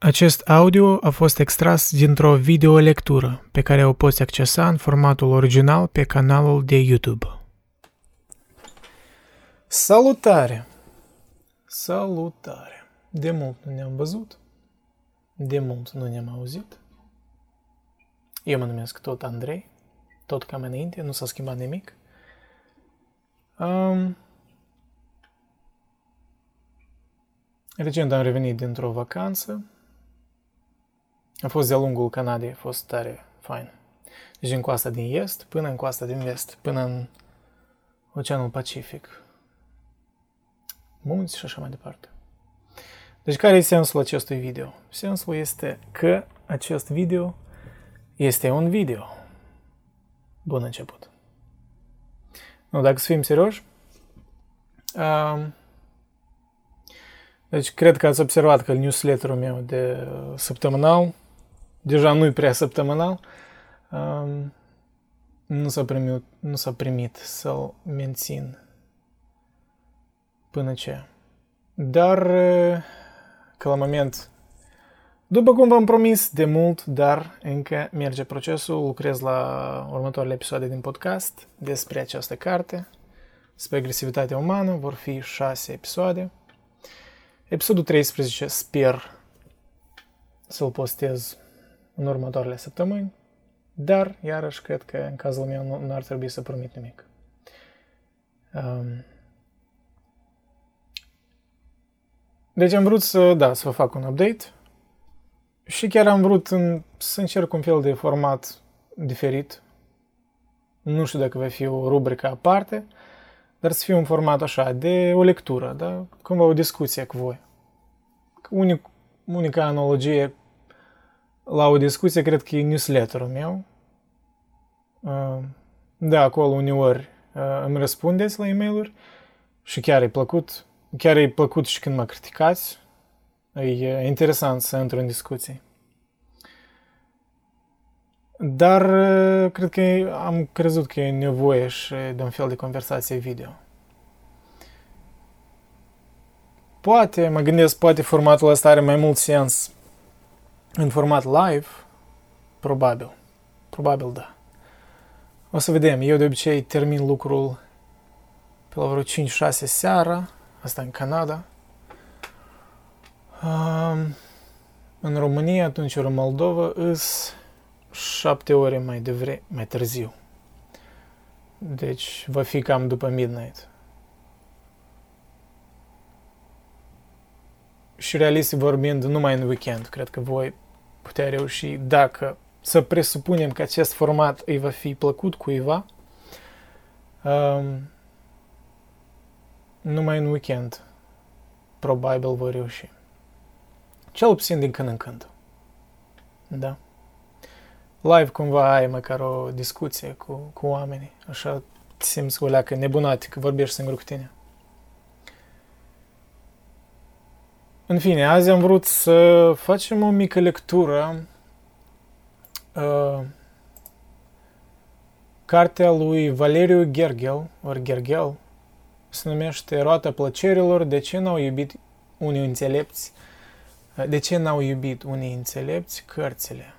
Acest audio a fost extras dintr-o videolectură pe care o poți accesa în formatul original pe canalul de YouTube. Salutare! Salutare! De mult nu ne-am văzut, de mult nu ne-am auzit. Eu mă numesc tot Andrei, tot cam înainte, nu s-a schimbat nimic. Um, recent am revenit dintr-o vacanță, a fost de-a lungul Canadei, a fost tare fain. Deci în coasta din est până în coasta din vest, până în Oceanul Pacific. Munți și așa mai departe. Deci care e sensul acestui video? Sensul este că acest video este un video. Bun început. Nu, dacă să fim serioși, um, deci cred că ați observat că newsletterul meu de săptămânal deja nu-i prea săptămânal, um, nu s-a primit, nu s-a primit să-l mențin până ce. Dar, că la moment, după cum v-am promis de mult, dar încă merge procesul, lucrez la următoarele episoade din podcast despre această carte, despre agresivitatea umană, vor fi șase episoade. Episodul 13 sper să-l postez în următoarele săptămâni, dar, iarăși, cred că în cazul meu nu, nu ar trebui să promit nimic. Um, deci am vrut să, da, să vă fac un update și chiar am vrut în, să încerc un fel de format diferit. Nu știu dacă va fi o rubrică aparte, dar să fie un format așa, de o lectură, da? cumva o discuție cu voi. Unic, unica analogie la o discuție, cred că e newsletterul meu. Uh, da, acolo uneori uh, îmi răspundeți la e mail și chiar e plăcut. Chiar e plăcut și când mă criticați. E interesant să intru în discuții. Dar uh, cred că am crezut că e nevoie și de un fel de conversație video. Poate, mă gândesc, poate formatul ăsta are mai mult sens în format live, probabil. Probabil da. O să vedem. Eu de obicei termin lucrul pe la vreo 5-6 seara. Asta în Canada. Um, în România, atunci ori în Moldova, îs 7 ore mai devre, mai târziu. Deci va fi cam după midnight. Și realist vorbind, numai în weekend. Cred că voi putea reuși dacă să presupunem că acest format îi va fi plăcut cuiva, um, numai în weekend probabil voi reuși. Cel puțin din când în când. Da. Live cumva ai măcar o discuție cu, cu oamenii. Așa simți o leacă nebunatic că vorbești singur cu tine. În fine, azi am vrut să facem o mică lectură. Uh, cartea lui Valeriu Gergel, ori Gergel, se numește Roata plăcerilor, de ce n-au iubit unii înțelepți, uh, de ce n-au iubit unii înțelepți cărțile.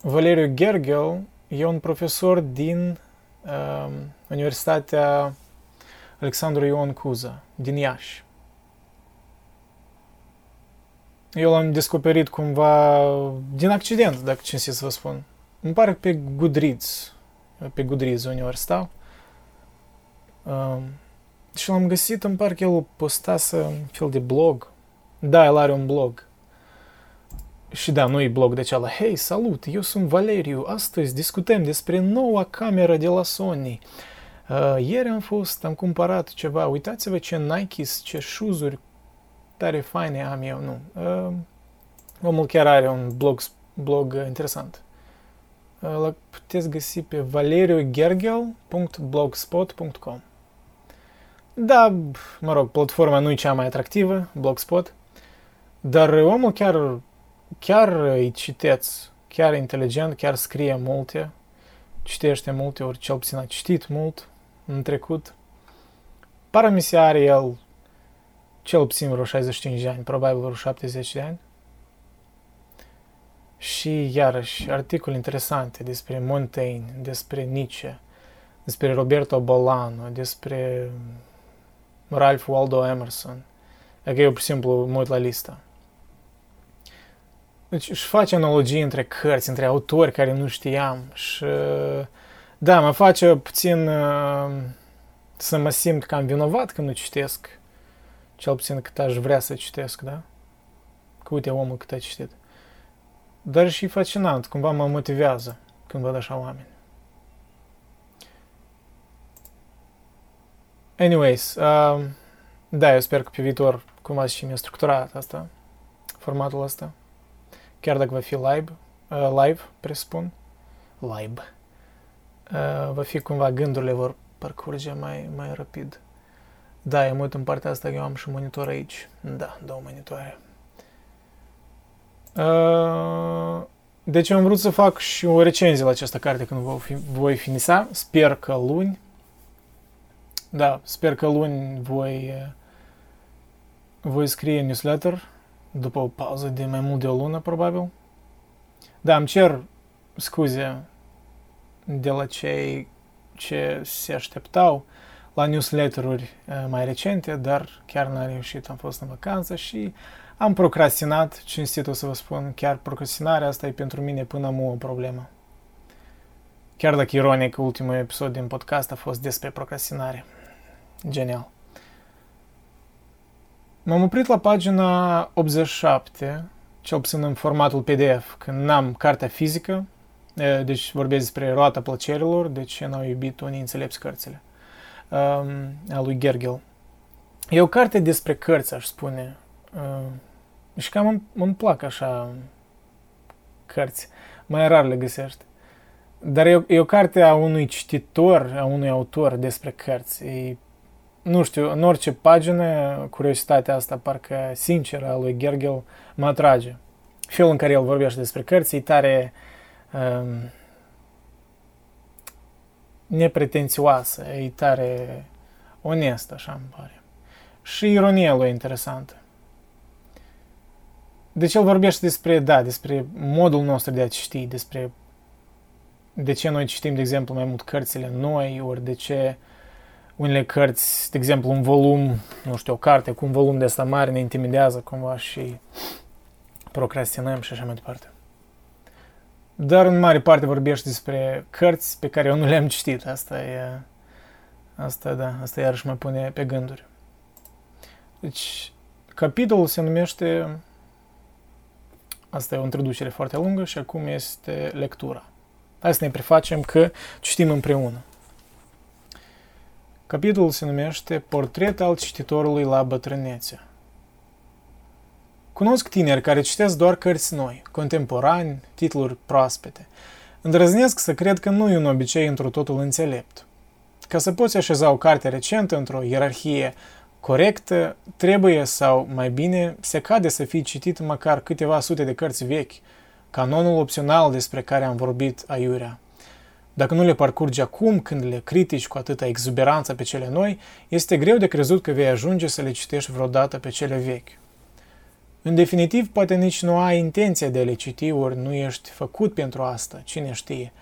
Valeriu Gergel e un profesor din uh, Universitatea Alexandru Ion Cuza, din Iași. Eu l-am descoperit cumva din accident, dacă ce să vă spun. Îmi pare că pe Goodreads, pe Goodreads uneori stau. Um, și l-am găsit, îmi pare că el postase un fel de blog. Da, el are un blog. Și da, nu e blog de ceala. Hei, salut, eu sunt Valeriu. Astăzi discutăm despre noua cameră de la Sony. Uh, ieri am fost, am cumpărat ceva. Uitați-vă ce Nikes, ce șuzuri tare faine am eu, nu. Uh, omul chiar are un blog, blog interesant. Uh, l puteți găsi pe valeriugergel.blogspot.com Da, mă rog, platforma nu e cea mai atractivă, Blogspot, dar omul chiar, chiar îi citeți, chiar inteligent, chiar scrie multe, citește multe, ori cel puțin a citit mult în trecut. Pare mi se are el cel puțin vreo 65 de ani, probabil vreo 70 de ani. Și iarăși articole interesante despre Montaigne, despre Nietzsche, despre Roberto Bolano, despre Ralph Waldo Emerson. Adică eu, pur și simplu, mă uit la lista. Deci își face analogii între cărți, între autori care nu știam și da, mă face puțin uh, să mă simt cam vinovat când nu citesc, cel puțin cât aș vrea să citesc, da? Că uite omul cât a citit. Dar și fascinant, cumva mă motivează când văd așa oameni. Anyways, uh, da, eu sper că pe viitor cumva și mi-a structurat asta, formatul ăsta. Chiar dacă va fi live, uh, live, presupun, live, uh, va fi cumva gândurile vor parcurge mai, mai rapid. Da, eu mă uit în partea asta, eu am și monitor aici. Da, două monitoare. Uh, deci am vrut să fac și o recenzie la această carte când voi, voi finisa. Sper că luni. Da, sper că luni voi, uh, voi scrie newsletter după o pauză de mai mult de o lună, probabil. Da, îmi cer scuze de la cei ce se așteptau la newsletter-uri uh, mai recente, dar chiar n-am reușit, am fost în vacanță și am procrastinat, cinstit o să vă spun, chiar procrastinarea asta e pentru mine până am o problemă. Chiar dacă ironic, ultimul episod din podcast a fost despre procrastinare. Genial. M-am oprit la pagina 87, cel puțin în formatul PDF, când n-am cartea fizică, deci vorbesc despre roata plăcerilor, de ce n-au iubit unii înțelepți cărțile, a lui Gergel. E o carte despre cărți, aș spune. Și cam îmi, îmi plac așa cărți. Mai rar le găsești. Dar e, e o carte a unui cititor, a unui autor despre cărți. E, nu știu, în orice pagină, curiozitatea asta, parcă sinceră a lui Gergel, mă atrage. Felul în care el vorbește despre cărți e tare um, nepretențioasă, e tare onestă, așa îmi pare. Și ironia lui e interesantă. Deci el vorbește despre, da, despre modul nostru de a citi, despre de ce noi citim, de exemplu, mai mult cărțile noi, ori de ce unele cărți, de exemplu, un volum, nu știu, o carte cu un volum de asta mare ne intimidează cumva și procrastinăm și așa mai departe. Dar în mare parte vorbește despre cărți pe care eu nu le-am citit. Asta e, asta da, asta iarăși mă pune pe gânduri. Deci, capitolul se numește Asta e o introducere foarte lungă și acum este lectura. Hai să ne prefacem că citim împreună. Capitolul se numește Portret al cititorului la bătrânețe. Cunosc tineri care citesc doar cărți noi, contemporani, titluri proaspete. Îndrăznesc să cred că nu e un obicei într totul înțelept. Ca să poți așeza o carte recentă într-o ierarhie corectă, trebuie sau, mai bine, se cade să fie citit măcar câteva sute de cărți vechi, canonul opțional despre care am vorbit aiurea. Dacă nu le parcurgi acum, când le critici cu atâta exuberanță pe cele noi, este greu de crezut că vei ajunge să le citești vreodată pe cele vechi. În definitiv, poate nici nu ai intenția de a le citi, ori nu ești făcut pentru asta, cine știe.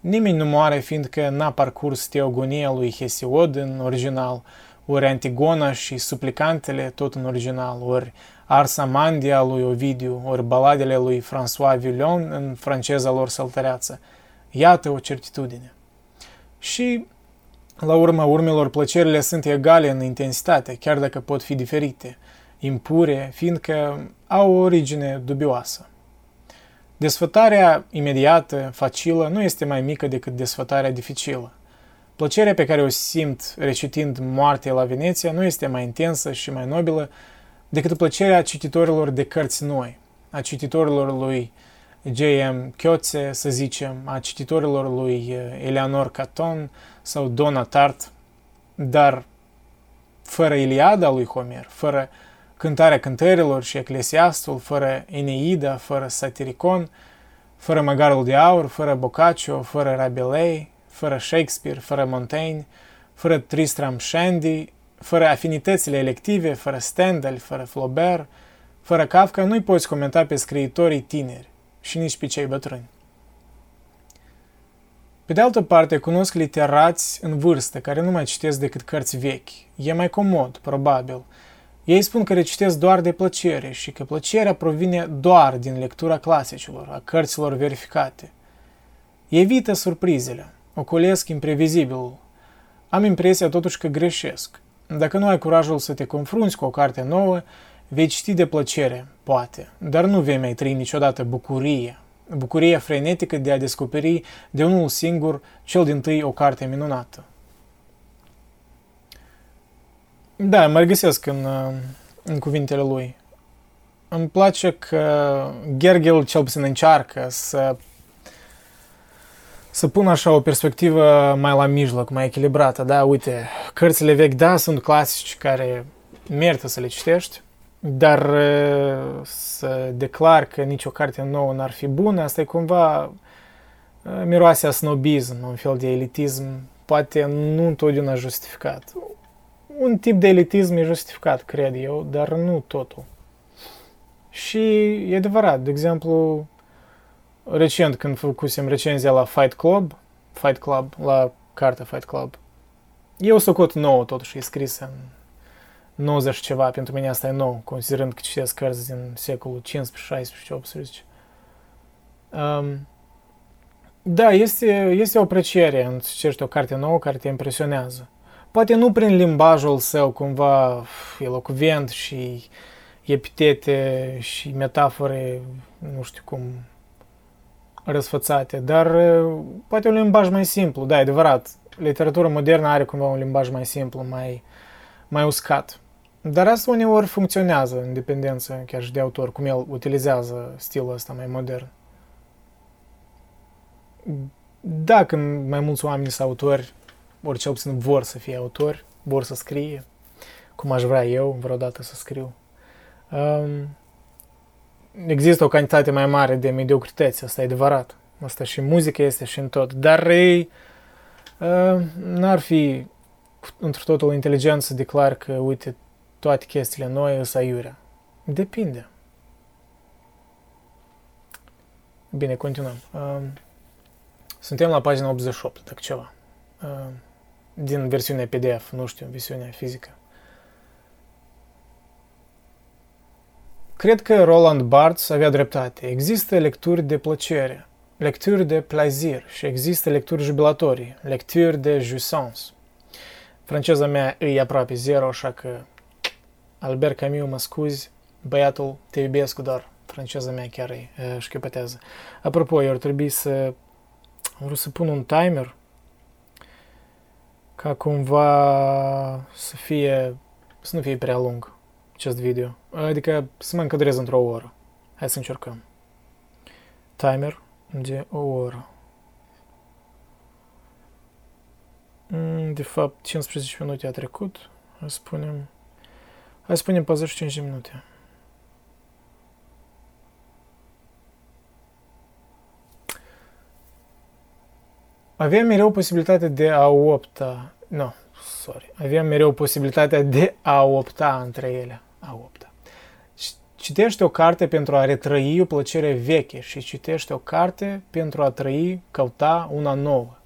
Nimeni nu moare fiindcă n-a parcurs teogonia lui Hesiod în original, ori Antigona și suplicantele tot în original, ori Arsamandia lui Ovidiu, ori baladele lui François Villon în franceza lor săltăreață. Iată o certitudine. Și, la urma urmelor, plăcerile sunt egale în intensitate, chiar dacă pot fi diferite, impure, fiindcă au o origine dubioasă. Desfătarea imediată, facilă, nu este mai mică decât desfătarea dificilă. Plăcerea pe care o simt recitind Moartea la Veneția nu este mai intensă și mai nobilă decât plăcerea cititorilor de cărți noi, a cititorilor lui J.M. Chiotze, să zicem, a cititorilor lui eh, Eleanor Caton sau Donna Tart, dar fără Iliada lui Homer, fără Cântarea cântărilor și Eclesiastul, fără Eneida, fără Satiricon, fără Măgarul de Aur, fără Boccaccio, fără Rabelais, fără Shakespeare, fără Montaigne, fără Tristram Shandy, fără afinitățile elective, fără Stendhal, fără Flaubert, fără Kafka, nu-i poți comenta pe scriitorii tineri și nici pe cei bătrâni. Pe de altă parte, cunosc literați în vârstă care nu mai citesc decât cărți vechi. E mai comod, probabil. Ei spun că recitesc doar de plăcere și că plăcerea provine doar din lectura clasicilor, a cărților verificate. Evită surprizele, ocolesc imprevizibilul. Am impresia totuși că greșesc. Dacă nu ai curajul să te confrunți cu o carte nouă, vei citi de plăcere, poate, dar nu vei mai trăi niciodată bucurie, bucuria frenetică de a descoperi de unul singur cel din tâi o carte minunată. Da, mă regăsesc în, în cuvintele lui. Îmi place că Gergel cel puțin încearcă să să pun așa o perspectivă mai la mijloc, mai echilibrată. Da, uite, cărțile vechi, da, sunt clasici care merită să le citești, dar să declar că nicio carte nouă n-ar fi bună, asta e cumva miroase a snobism, un fel de elitism, poate nu întotdeauna justificat. Un tip de elitism e justificat, cred eu, dar nu totul. Și e adevărat, de exemplu, recent când făcusem recenzia la Fight Club, Fight Club, la cartea Fight Club, eu socot nouă totuși, e scris în 90 ceva, pentru mine asta e nou, considerând că citesc cărți din secolul 15, 16, 18. Um, da, este, este o apreciere în citești o carte nouă care te impresionează. Poate nu prin limbajul său cumva elocvent și epitete și metafore, nu știu cum, răsfățate, dar poate un limbaj mai simplu, da, e adevărat. Literatura modernă are cumva un limbaj mai simplu, mai, mai uscat. Dar asta uneori funcționează în dependență chiar și de autor, cum el utilizează stilul ăsta mai modern. Da, când mai mulți oameni sunt autori, ori cel puțin vor să fie autori, vor să scrie, cum aș vrea eu vreodată să scriu. Um, există o cantitate mai mare de mediocrități, asta e adevărat. Asta și muzică este și în tot. Dar ei uh, n-ar fi într totul inteligent să declar că, uite, toate chestiile noi sunt aiurea. Depinde. Bine, continuăm. Uh, suntem la pagina 88, dacă ceva. Uh, din versiunea PDF, nu știu, versiunea fizică. Cred că Roland Barthes avea dreptate. Există lecturi de plăcere, lecturi de plaisir și există lecturi jubilatorii, lecturi de jouissance. Franceza mea e aproape zero, așa că Albert Camus, mă scuzi, băiatul, te iubesc, dar franceza mea chiar e șchiopătează. Apropo, eu ar trebui să... Am vrut să pun un timer ca cumva să fie, să nu fie prea lung acest video. Adică să mă încadrez într-o oră. Hai să încercăm. Timer de o oră. Mm, de fapt, 15 minute a trecut. Hai să spunem... Hai să spunem 45 de minute. Avem mereu posibilitatea de a opta. Nu, no, sorry. Avem mereu posibilitatea de a opta între ele a opta. Citește o carte pentru a retrăi o plăcere veche și citește o carte pentru a trăi, căuta una nouă.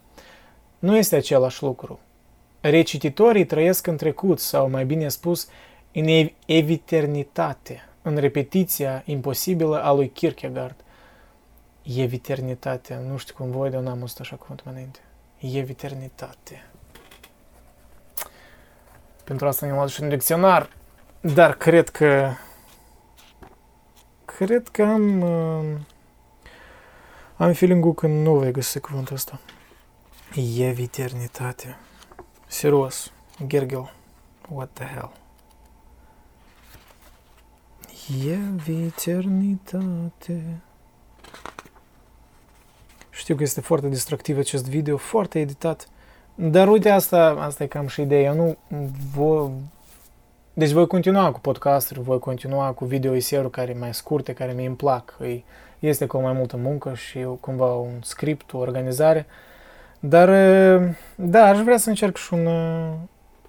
Nu este același lucru. Recititorii trăiesc în trecut, sau mai bine spus, în eviternitate, în repetiția imposibilă a lui Kierkegaard. Eviternitate, nu știu cum voi, dar n-am auzit așa cuvântul mai înainte. Eviternitate. Pentru asta ne-am luat și un dicționar. Dar cred că cred că am am feeling că nu vei găsi cuvântul ăsta. E eternitate. Serios. Gergel. What the hell? E eternitate. Știu că este foarte distractiv acest video, foarte editat. Dar uite, asta, asta e cam și ideea. Eu nu vă, deci voi continua cu podcasturi, voi continua cu video iseruri care mai scurte, care mi îmi plac. Este cu mai multă muncă și cumva un script, o organizare. Dar, da, aș vrea să încerc și un,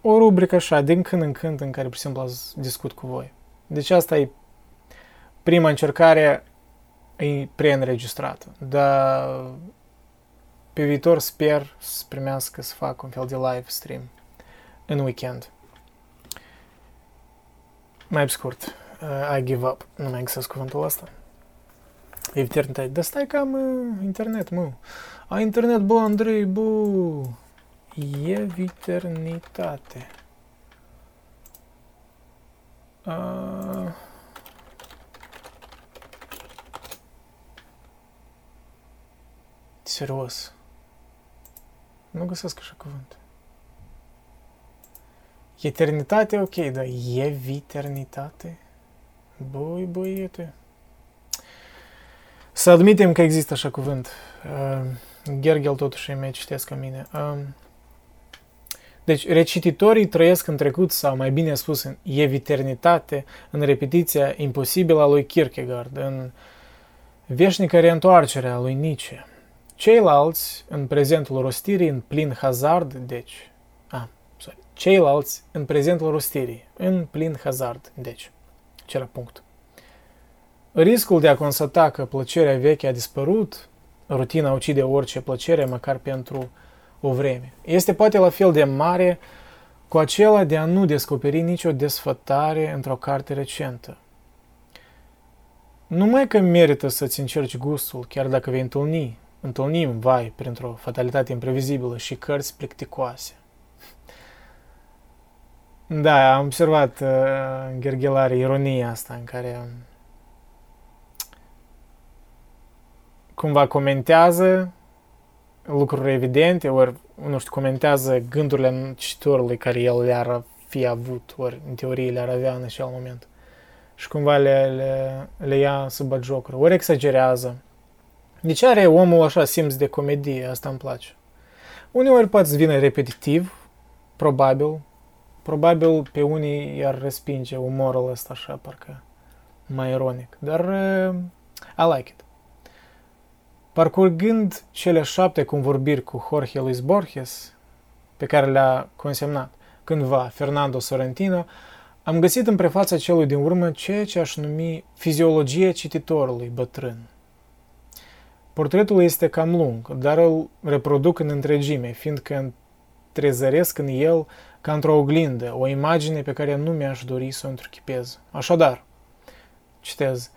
o rubrică așa, din când în când, în care, pur și simplu, discut cu voi. Deci asta e prima încercare, e preînregistrat, dar pe viitor sper să primească să fac un fel de live stream în weekend. Mai scurt, uh, I give up. Nu mai găsesc cuvântul ăsta. Internet. Dar stai că am uh, internet, mă. A internet, bă, Andrei, bu. Eviternitate. Uh... Serios. Nu găsesc așa cuvânt. Eternitate, ok, dar e viternitate? Băi, băiete. Să admitem că există așa cuvânt. Uh, Gergel totuși îi mai citesc ca mine. Uh, deci, recititorii trăiesc în trecut, sau mai bine spus, în eternitate, în repetiția imposibilă a lui Kierkegaard, în veșnică reîntoarcere a lui Nietzsche. Ceilalți, în prezentul rostirii, în plin hazard, deci... Ah, sorry. Ceilalți, în prezentul rostirii, în plin hazard, deci. Ce era punct. Riscul de a constata că plăcerea veche a dispărut, rutina ucide orice plăcere, măcar pentru o vreme. Este poate la fel de mare cu acela de a nu descoperi nicio desfătare într-o carte recentă. Numai că merită să-ți încerci gustul, chiar dacă vei întâlni, întâlnim, vai, printr-o fatalitate imprevizibilă și cărți plicticoase. Da, am observat uh, în Gherghelare ironia asta în care cumva comentează lucruri evidente, ori, nu știu, comentează gândurile cititorului care el le-ar fi avut, ori în teorie le-ar avea în acel moment. Și cumva le, le, le ia sub jocuri, ori exagerează. Deci are omul așa simț de comedie, asta îmi place. Uneori poate să vină repetitiv, probabil, probabil pe unii i-ar respinge umorul ăsta așa, parcă mai ironic, dar uh, I like it. Parcurgând cele șapte convorbiri cu Jorge Luis Borges, pe care le-a consemnat cândva Fernando Sorrentino, am găsit în prefața celui din urmă ceea ce aș numi fiziologie cititorului bătrân. Portretul este cam lung, dar îl reproduc în întregime, fiindcă trezăresc în el ca într-o oglindă, o imagine pe care nu mi-aș dori să o întruchipez. Așadar, citez,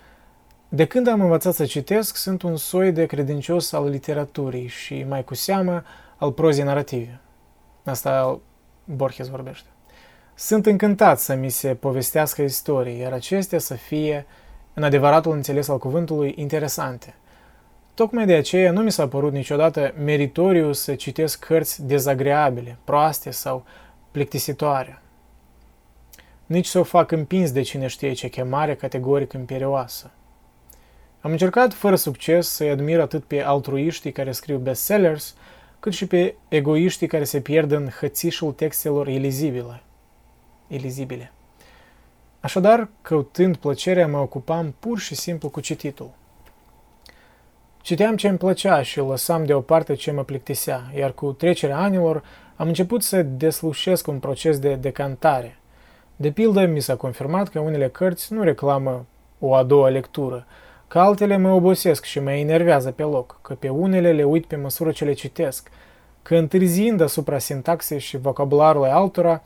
de când am învățat să citesc, sunt un soi de credincios al literaturii și, mai cu seamă, al prozei narrative. Asta Borges vorbește. Sunt încântat să mi se povestească istorii, iar acestea să fie, în adevăratul înțeles al cuvântului, interesante. Tocmai de aceea nu mi s-a părut niciodată meritoriu să citesc cărți dezagreabile, proaste sau plictisitoare. Nici să o fac împins de cine știe ce chemare categoric imperioasă. Am încercat fără succes să-i admir atât pe altruiștii care scriu bestsellers, cât și pe egoiștii care se pierd în hățișul textelor ilizibile. ilizibile. Așadar, căutând plăcerea, mă ocupam pur și simplu cu cititul. Citeam ce îmi plăcea și lăsam deoparte ce mă plictisea, iar cu trecerea anilor am început să deslușesc un proces de decantare. De pildă, mi s-a confirmat că unele cărți nu reclamă o a doua lectură, că altele mă obosesc și mă enervează pe loc, că pe unele le uit pe măsură ce le citesc, că întârziind asupra sintaxei și vocabularului altora,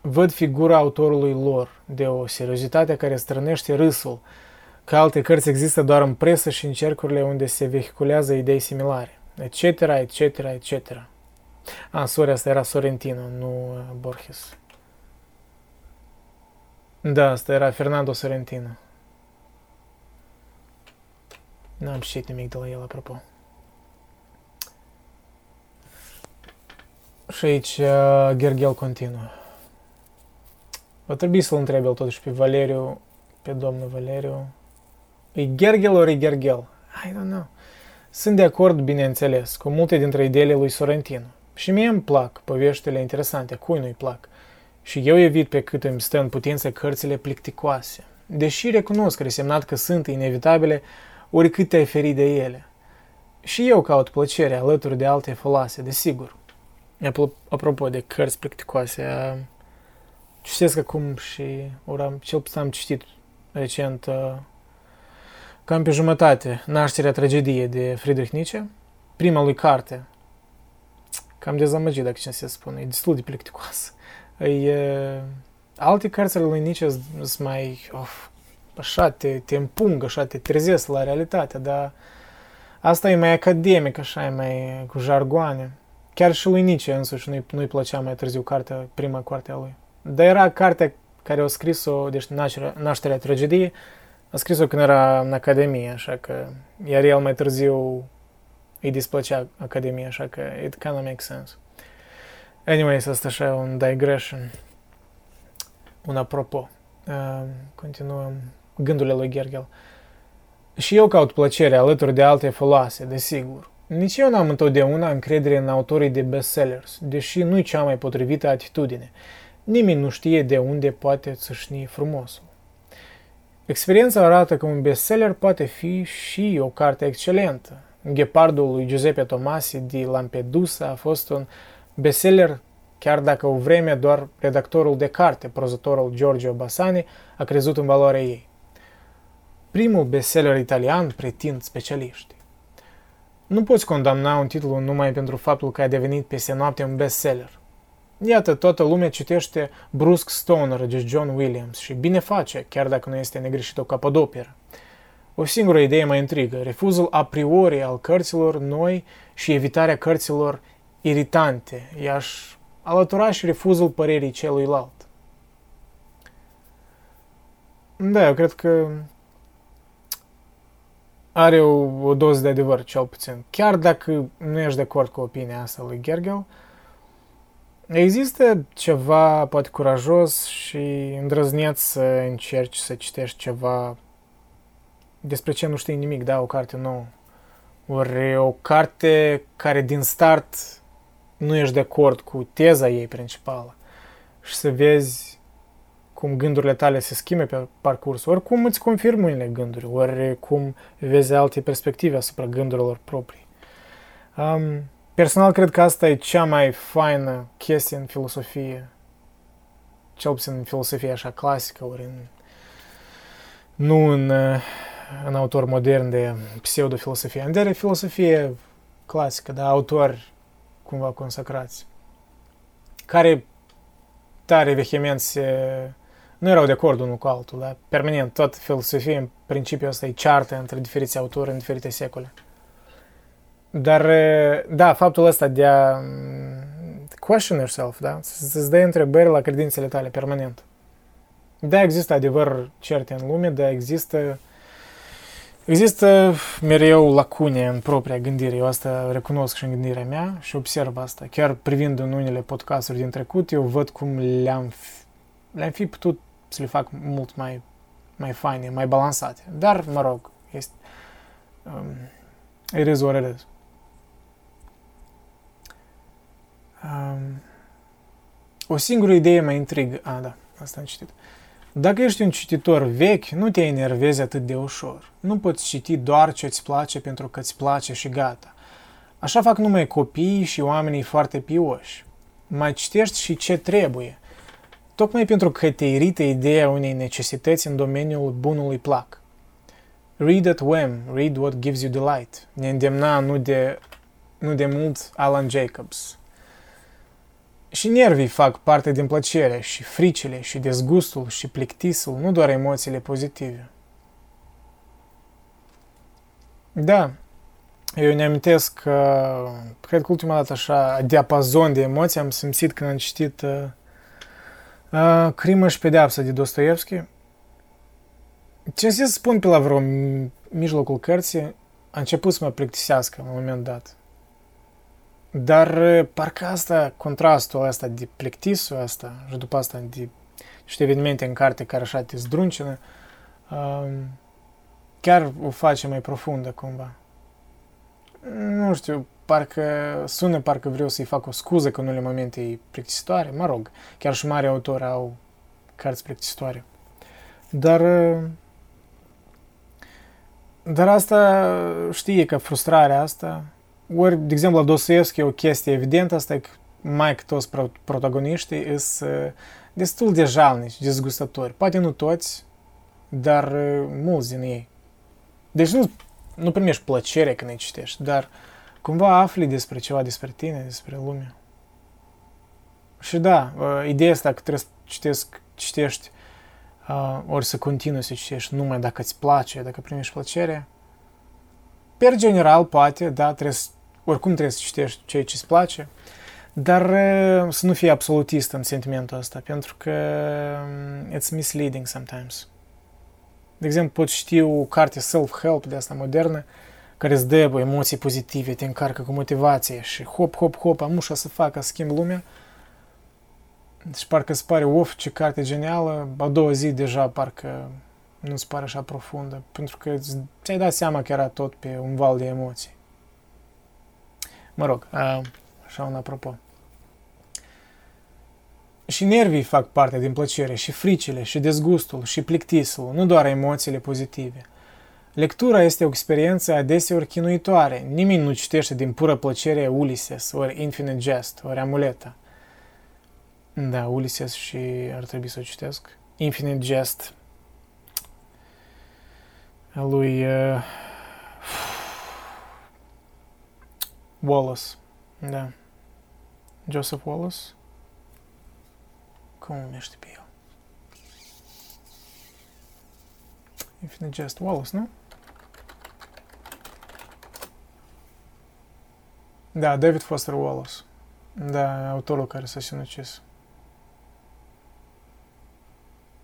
văd figura autorului lor, de o seriozitate care strănește râsul, că alte cărți există doar în presă și în cercurile unde se vehiculează idei similare, etc., etc., etc. A, sorry, asta era Sorrentino, nu uh, Borges. Da, asta era Fernando Sorrentino. N-am citit nimic de la el, apropo. Și aici uh, Gergel continuă. Va trebui să-l întreb el totuși pe Valeriu, pe domnul Valeriu. E Gergel ori e Gergel? I don't know. Sunt de acord, bineînțeles, cu multe dintre ideile lui Sorrentino. Și mie îmi plac poveștile interesante, cui nu-i plac. Și eu evit pe cât îmi stă în putință cărțile plicticoase. Deși recunosc resemnat că sunt inevitabile, oricât te-ai ferit de ele. Și eu caut plăcere alături de alte folase, desigur. Apropo de cărți plicticoase, citesc acum și ora, cel puțin am citit recent cam pe jumătate Nașterea tragediei de Friedrich Nietzsche, prima lui carte. Cam dezamăgit, dacă ce se spune, e destul de plicticoasă. E, alte cărți ale lui Nietzsche sunt mai, of, așa, te, te împung, așa, te trezesc la realitate, dar asta e mai academic, așa, e mai cu jargoane. Chiar și lui Nietzsche însuși nu-i, nu-i plăcea mai târziu cartea, prima carte a lui. Dar era cartea care a scris-o, deci nașterea, nașterea tragediei, a scris-o când era în Academie, așa că, iar el mai târziu îi displăcea Academia, așa că it kind of makes sense. Anyways, asta așa un digression. Un apropo. Uh, continuăm gândurile lui Gergel. Și eu caut plăcere alături de alte foloase, desigur. Nici eu n-am întotdeauna încredere în autorii de bestsellers, deși nu-i cea mai potrivită atitudine. Nimeni nu știe de unde poate țâșni frumosul. Experiența arată că un bestseller poate fi și o carte excelentă. Ghepardul lui Giuseppe Tomasi di Lampedusa a fost un bestseller chiar dacă o vreme doar redactorul de carte, prozătorul Giorgio Bassani, a crezut în valoarea ei. Primul bestseller italian pretind specialiști. Nu poți condamna un titlu numai pentru faptul că a devenit peste noapte un bestseller. Iată, toată lumea citește brusc Stoner de John Williams și bine face, chiar dacă nu este negreșit o capodoperă. O singură idee mă intrigă, refuzul a priori al cărților noi și evitarea cărților iritante. I-aș alătura și refuzul părerii celuilalt. Da, eu cred că are o, o doză de adevăr, cel puțin. Chiar dacă nu ești de acord cu opinia asta lui Gergel, există ceva poate curajos și îndrăzneț să încerci să citești ceva despre ce nu știi nimic, da, o carte nouă. Ori o carte care din start nu ești de acord cu teza ei principală și să vezi cum gândurile tale se schimbe pe parcurs, ori cum îți confirmă unele gânduri, ori cum vezi alte perspective asupra gândurilor proprii. Um, personal cred că asta e cea mai faină chestie în filosofie, cel puțin în filosofie așa clasică, ori în, nu în, în autor modern de pseudofilosofie, în de filosofie clasică, dar autori cumva consacrați, care tare vehement se... nu erau de acord unul cu altul, dar permanent, tot filosofia, în principiu, asta e ceartă între diferiți autori în diferite secole. Dar, da, faptul ăsta de a question yourself, da, să-ți dai întrebări la credințele tale permanent. Da, există adevăr certe în lume, da, există Există mereu lacune în propria gândire. Eu asta recunosc și în gândirea mea și observ asta. Chiar privind în unele podcasturi din trecut, eu văd cum le-am, le-am fi putut să le fac mult mai, mai faine, mai balansate. Dar, mă rog, este... Um, it is what it is. Um, o singură idee mă intrigă. Ah, da, asta am citit. Uh, dacă ești un cititor vechi, nu te enervezi atât de ușor. Nu poți citi doar ce îți place pentru că îți place și gata. Așa fac numai copiii și oamenii foarte pioși. Mai citești și ce trebuie. Tocmai pentru că te irită ideea unei necesități în domeniul bunului plac. Read at whim, read what gives you delight. Ne îndemna nu de, nu de mult Alan Jacobs. Și nervii fac parte din plăcere și fricile și dezgustul și plictisul, nu doar emoțiile pozitive. Da, eu ne amintesc că, cred că ultima dată așa, diapazon de emoții am simțit când am citit uh, uh, Crimă și pedeapsă de Dostoevski. Ce să spun pe la vreo mijlocul cărții, a început să mă plictisească în un moment dat. Dar parcă asta, contrastul ăsta de plictisul ăsta și după asta de niște evenimente în carte care așa te zdruncină, chiar o face mai profundă cumva. Nu știu, parcă sună parcă vreau să-i fac o scuză că în unele momente e plictisitoare, mă rog, chiar și mari autori au cărți plictisitoare. Dar dar asta știe că frustrarea asta ori, de exemplu, la Dostoevski e o chestie evidentă, asta e că mai că toți protagoniștii sunt uh, destul de jalnici, dezgustători. Poate nu toți, dar uh, mulți din ei. Deci nu, nu primești plăcere când îi citești, dar cumva afli despre ceva despre tine, despre lume. Și da, uh, ideea asta că trebuie să citesc, citești uh, ori să continui să citești numai dacă îți place, dacă primești plăcere. Per general, poate, da, trebuie să, oricum trebuie să citești ceea ce îți place, dar uh, să nu fii absolutist în sentimentul ăsta, pentru că um, it's misleading sometimes. De exemplu, poți ști o carte self-help de asta modernă, care îți dă emoții pozitive, te încarcă cu motivație și hop, hop, hop, am ușa să facă, să schimb lumea, deci parcă îți pare, of, ce carte genială, a doua zi deja parcă nu îți pare așa profundă, pentru că ți-ai dat seama că era tot pe un val de emoții. Mă rog, a, așa un apropo. Și nervii fac parte din plăcere, și fricile, și dezgustul, și plictisul, nu doar emoțiile pozitive. Lectura este o experiență adeseori chinuitoare. Nimeni nu citește din pură plăcere Ulysses, ori Infinite Jest, ori Amuleta – da, Ulysses și ar trebui să o citesc. Infinite Jest a lui uh, Wallace. Da. Joseph Wallace. Cum numește pe el? Infinite Jest Wallace, nu? Da, David Foster Wallace. Da, autorul care s-a sinucis.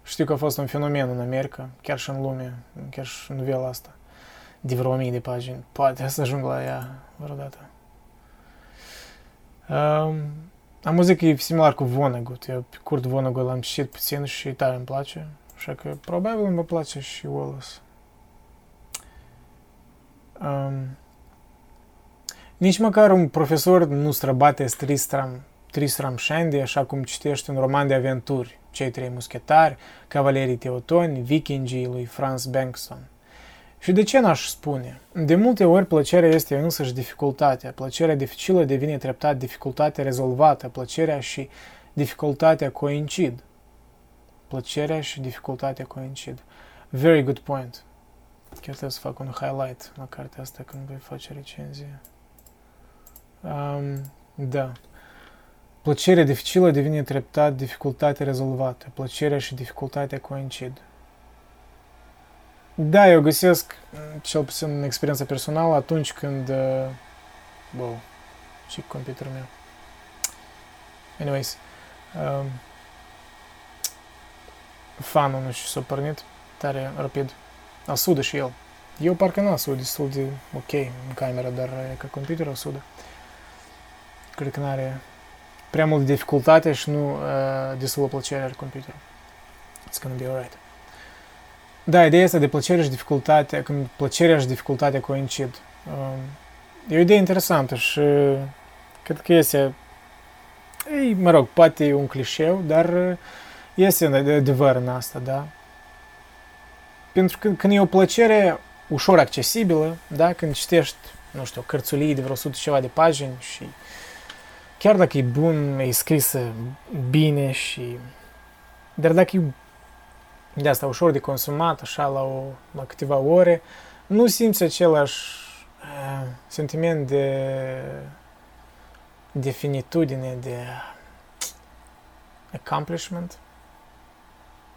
Știu că a fost un fenomen în America, chiar și în lume, chiar și novela asta, de vreo mii de pagini. Poate să ajung la ea vreodată. Um, am văzut că e similar cu Vonnegut. Eu pe Kurt Vonnegut l-am citit puțin și tare îmi place. Așa că probabil îmi va place și Wallace. Um, nici măcar un profesor nu străbate Tristram, Tristram Shandy așa cum citești un roman de aventuri cei trei muschetari, cavalerii teotoni, vikingii lui Franz Bengtson. Și de ce n-aș spune? De multe ori plăcerea este însăși dificultatea. Plăcerea dificilă devine treptat dificultatea rezolvată. Plăcerea și dificultatea coincid. Plăcerea și dificultatea coincid. Very good point. Chiar trebuie să fac un highlight la cartea asta când voi face recenzie. Um, da. Plăcerea dificilă devine treptat dificultate rezolvată. Plăcerea și dificultatea coincid. Da, eu găsesc, cel puțin în experiența personală, atunci când... Uh, wow, ce computerul meu. Anyways, um, fanul nu știu, s-a pornit tare rapid. A sudă și el. Eu parcă n-a sud destul de ok în camera, dar ca computerul sudă. Cred că n-are prea mult de dificultate și nu uh, destulă plăcere al computerul. It's gonna be alright. Da, ideea asta de plăcere și dificultate, când plăcerea și dificultatea coincid. Um, e o idee interesantă și cred că este, ei, mă rog, poate e un clișeu, dar este adevăr în asta, da? Pentru că când e o plăcere ușor accesibilă, da, când citești, nu știu, o cărțulie de vreo 100 ceva de pagini și chiar dacă e bun, e scrisă bine și... Dar dacă e de asta ușor de consumat, așa la, o, la câteva ore, nu simți același uh, sentiment de, de finitudine, de accomplishment.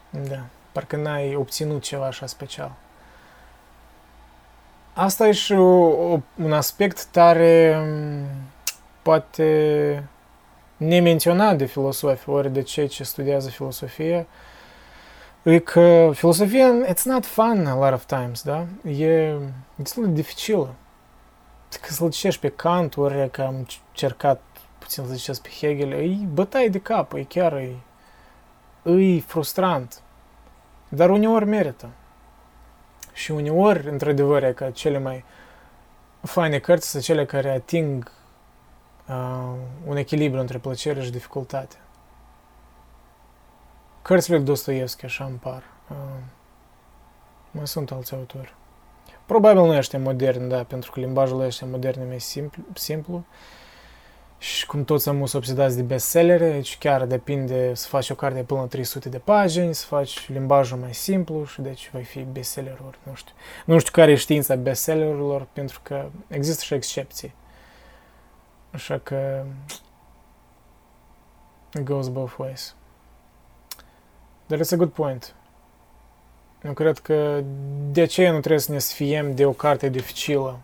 Da, parcă n-ai obținut ceva așa special. Asta e și o, o, un aspect tare poate nemenționat de filosofi, ori de cei ce studiază filosofie, e că filosofia, it's not fun a lot of times, da? E destul de dificilă. Că să-l citești pe Kant, ori că am cercat puțin să citesc pe Hegel, e bătaie de cap, e chiar e, e frustrant. Dar uneori merită. Și uneori, într-adevăr, e ca cele mai faine cărți sunt cele care ating uh, un echilibru între plăcere și dificultate. Cărțile lui Dostoevski așa îmi par. Uh, mai sunt alți autori. Probabil nu ești modern, da, pentru că limbajul ăsta modern e mai simplu, simplu și cum toți am obsedați de bestsellere, deci chiar depinde să faci o carte până la 300 de pagini, să faci limbajul mai simplu și deci vai fi bestsellerul, nu știu. Nu știu care e știința bestsellerurilor, pentru că există și excepții. Așa că it goes both ways. Dar it's a good point. Eu cred că de aceea nu trebuie să ne sfiem de o carte dificilă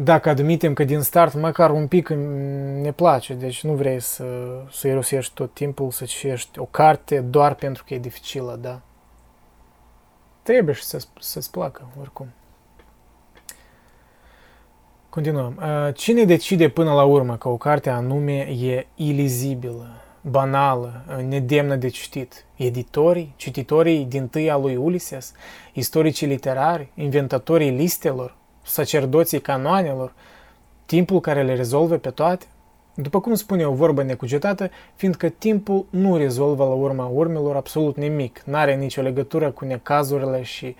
dacă admitem că din start măcar un pic ne place, deci nu vrei să, să irosești tot timpul, să citești o carte doar pentru că e dificilă, da? Trebuie și să, să-ți placă, oricum. Continuăm. Cine decide până la urmă că o carte anume e ilizibilă, banală, nedemnă de citit? Editorii, cititorii din tâia lui Ulises, istoricii literari, inventatorii listelor, sacerdoții canoanelor, timpul care le rezolvă pe toate? După cum spune o vorbă necugetată, fiindcă timpul nu rezolvă la urma urmelor absolut nimic, n-are nicio legătură cu necazurile și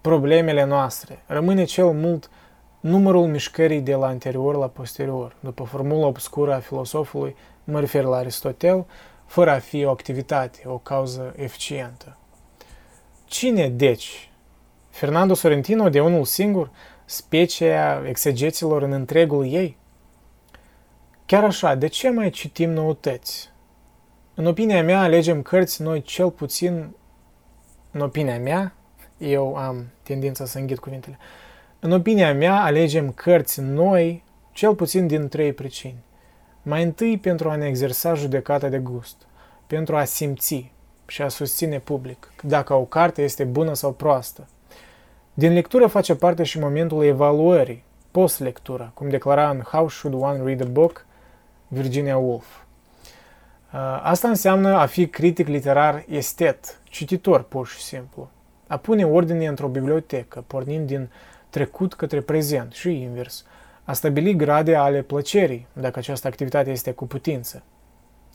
problemele noastre. Rămâne cel mult numărul mișcării de la anterior la posterior, după formula obscură a filosofului, mă refer la Aristotel, fără a fi o activitate, o cauză eficientă. Cine, deci? Fernando Sorrentino de unul singur? specia exegeților în întregul ei? Chiar așa, de ce mai citim noutăți? În opinia mea, alegem cărți noi cel puțin, în opinia mea, eu am tendința să înghit cuvintele, în opinia mea, alegem cărți noi cel puțin din trei pricini. Mai întâi pentru a ne exersa judecata de gust, pentru a simți și a susține public dacă o carte este bună sau proastă, din lectură face parte și momentul evaluării, post-lectură, cum declara în How Should One Read a Book Virginia Woolf. Uh, asta înseamnă a fi critic literar estet, cititor pur și simplu. A pune ordine într-o bibliotecă, pornind din trecut către prezent și invers. A stabili grade ale plăcerii, dacă această activitate este cu putință.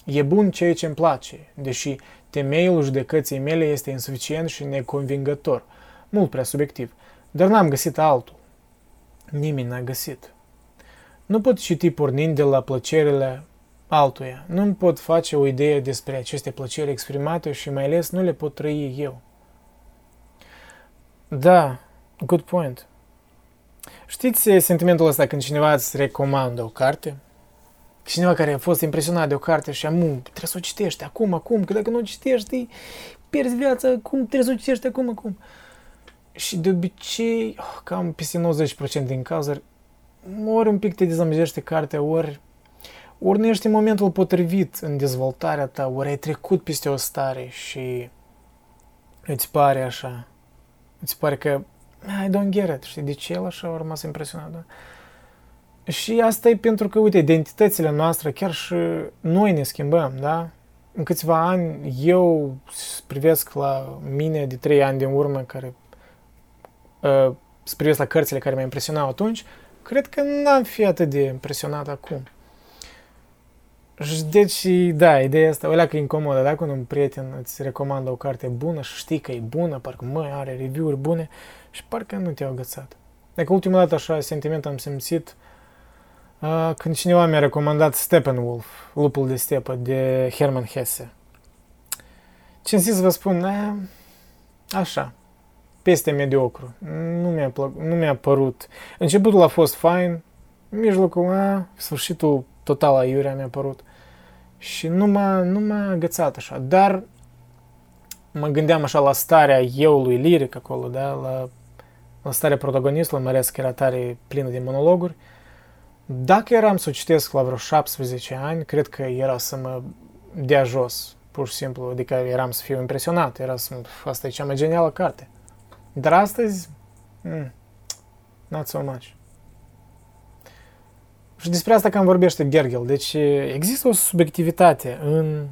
E bun ceea ce îmi place, deși temeiul judecății mele este insuficient și neconvingător – mult prea subiectiv, dar n-am găsit altul. Nimeni n-a găsit. Nu pot citi pornind de la plăcerile altuia. Nu pot face o idee despre aceste plăceri exprimate și mai ales nu le pot trăi eu. Da, good point. Știți sentimentul ăsta când cineva îți recomandă o carte? Cineva care a fost impresionat de o carte și amu, trebuie să o citești acum, acum, că dacă nu o citești, pierzi viața, cum trebuie să o citești acum, acum. Și de obicei, oh, cam peste 90% din cazuri, ori un pic te dezamăgește cartea, ori, ori nu ești în momentul potrivit în dezvoltarea ta, ori ai trecut peste o stare și îți pare așa, îți pare că I don't get it, știi, de ce el așa a rămas impresionat, da? Și asta e pentru că, uite, identitățile noastre, chiar și noi ne schimbăm, da? În câțiva ani, eu privesc la mine de trei ani din urmă, care uh, să privesc la cărțile care m-au impresionat atunci, cred că n-am fi atât de impresionat acum. Deci, da, ideea asta, o că e incomodă, da? Când un prieten îți recomandă o carte bună și știi că e bună, parcă, măi, are review-uri bune și parcă nu te-au agățat. Dacă ultima dată așa sentiment am simțit uh, când cineva mi-a recomandat Steppenwolf, Lupul de stepă, de Hermann Hesse. Ce să vă spun, uh, așa, peste mediocru. Nu mi-a, plăc, nu mi-a părut. Începutul a fost fain, mijlocul, a, sfârșitul total a iurea mi-a părut. Și nu m-a, nu m-a agățat așa. Dar mă gândeam așa la starea euului liric acolo, da? la, la starea protagonistului, mai ales că era tare plină de monologuri. Dacă eram să o citesc la vreo 17 ani, cred că era să mă dea jos, pur și simplu, adică eram să fiu impresionat, era să, asta e cea mai genială carte. Dar astăzi, mm, not so much. Și despre asta cam vorbește Gergel. Deci există o subiectivitate în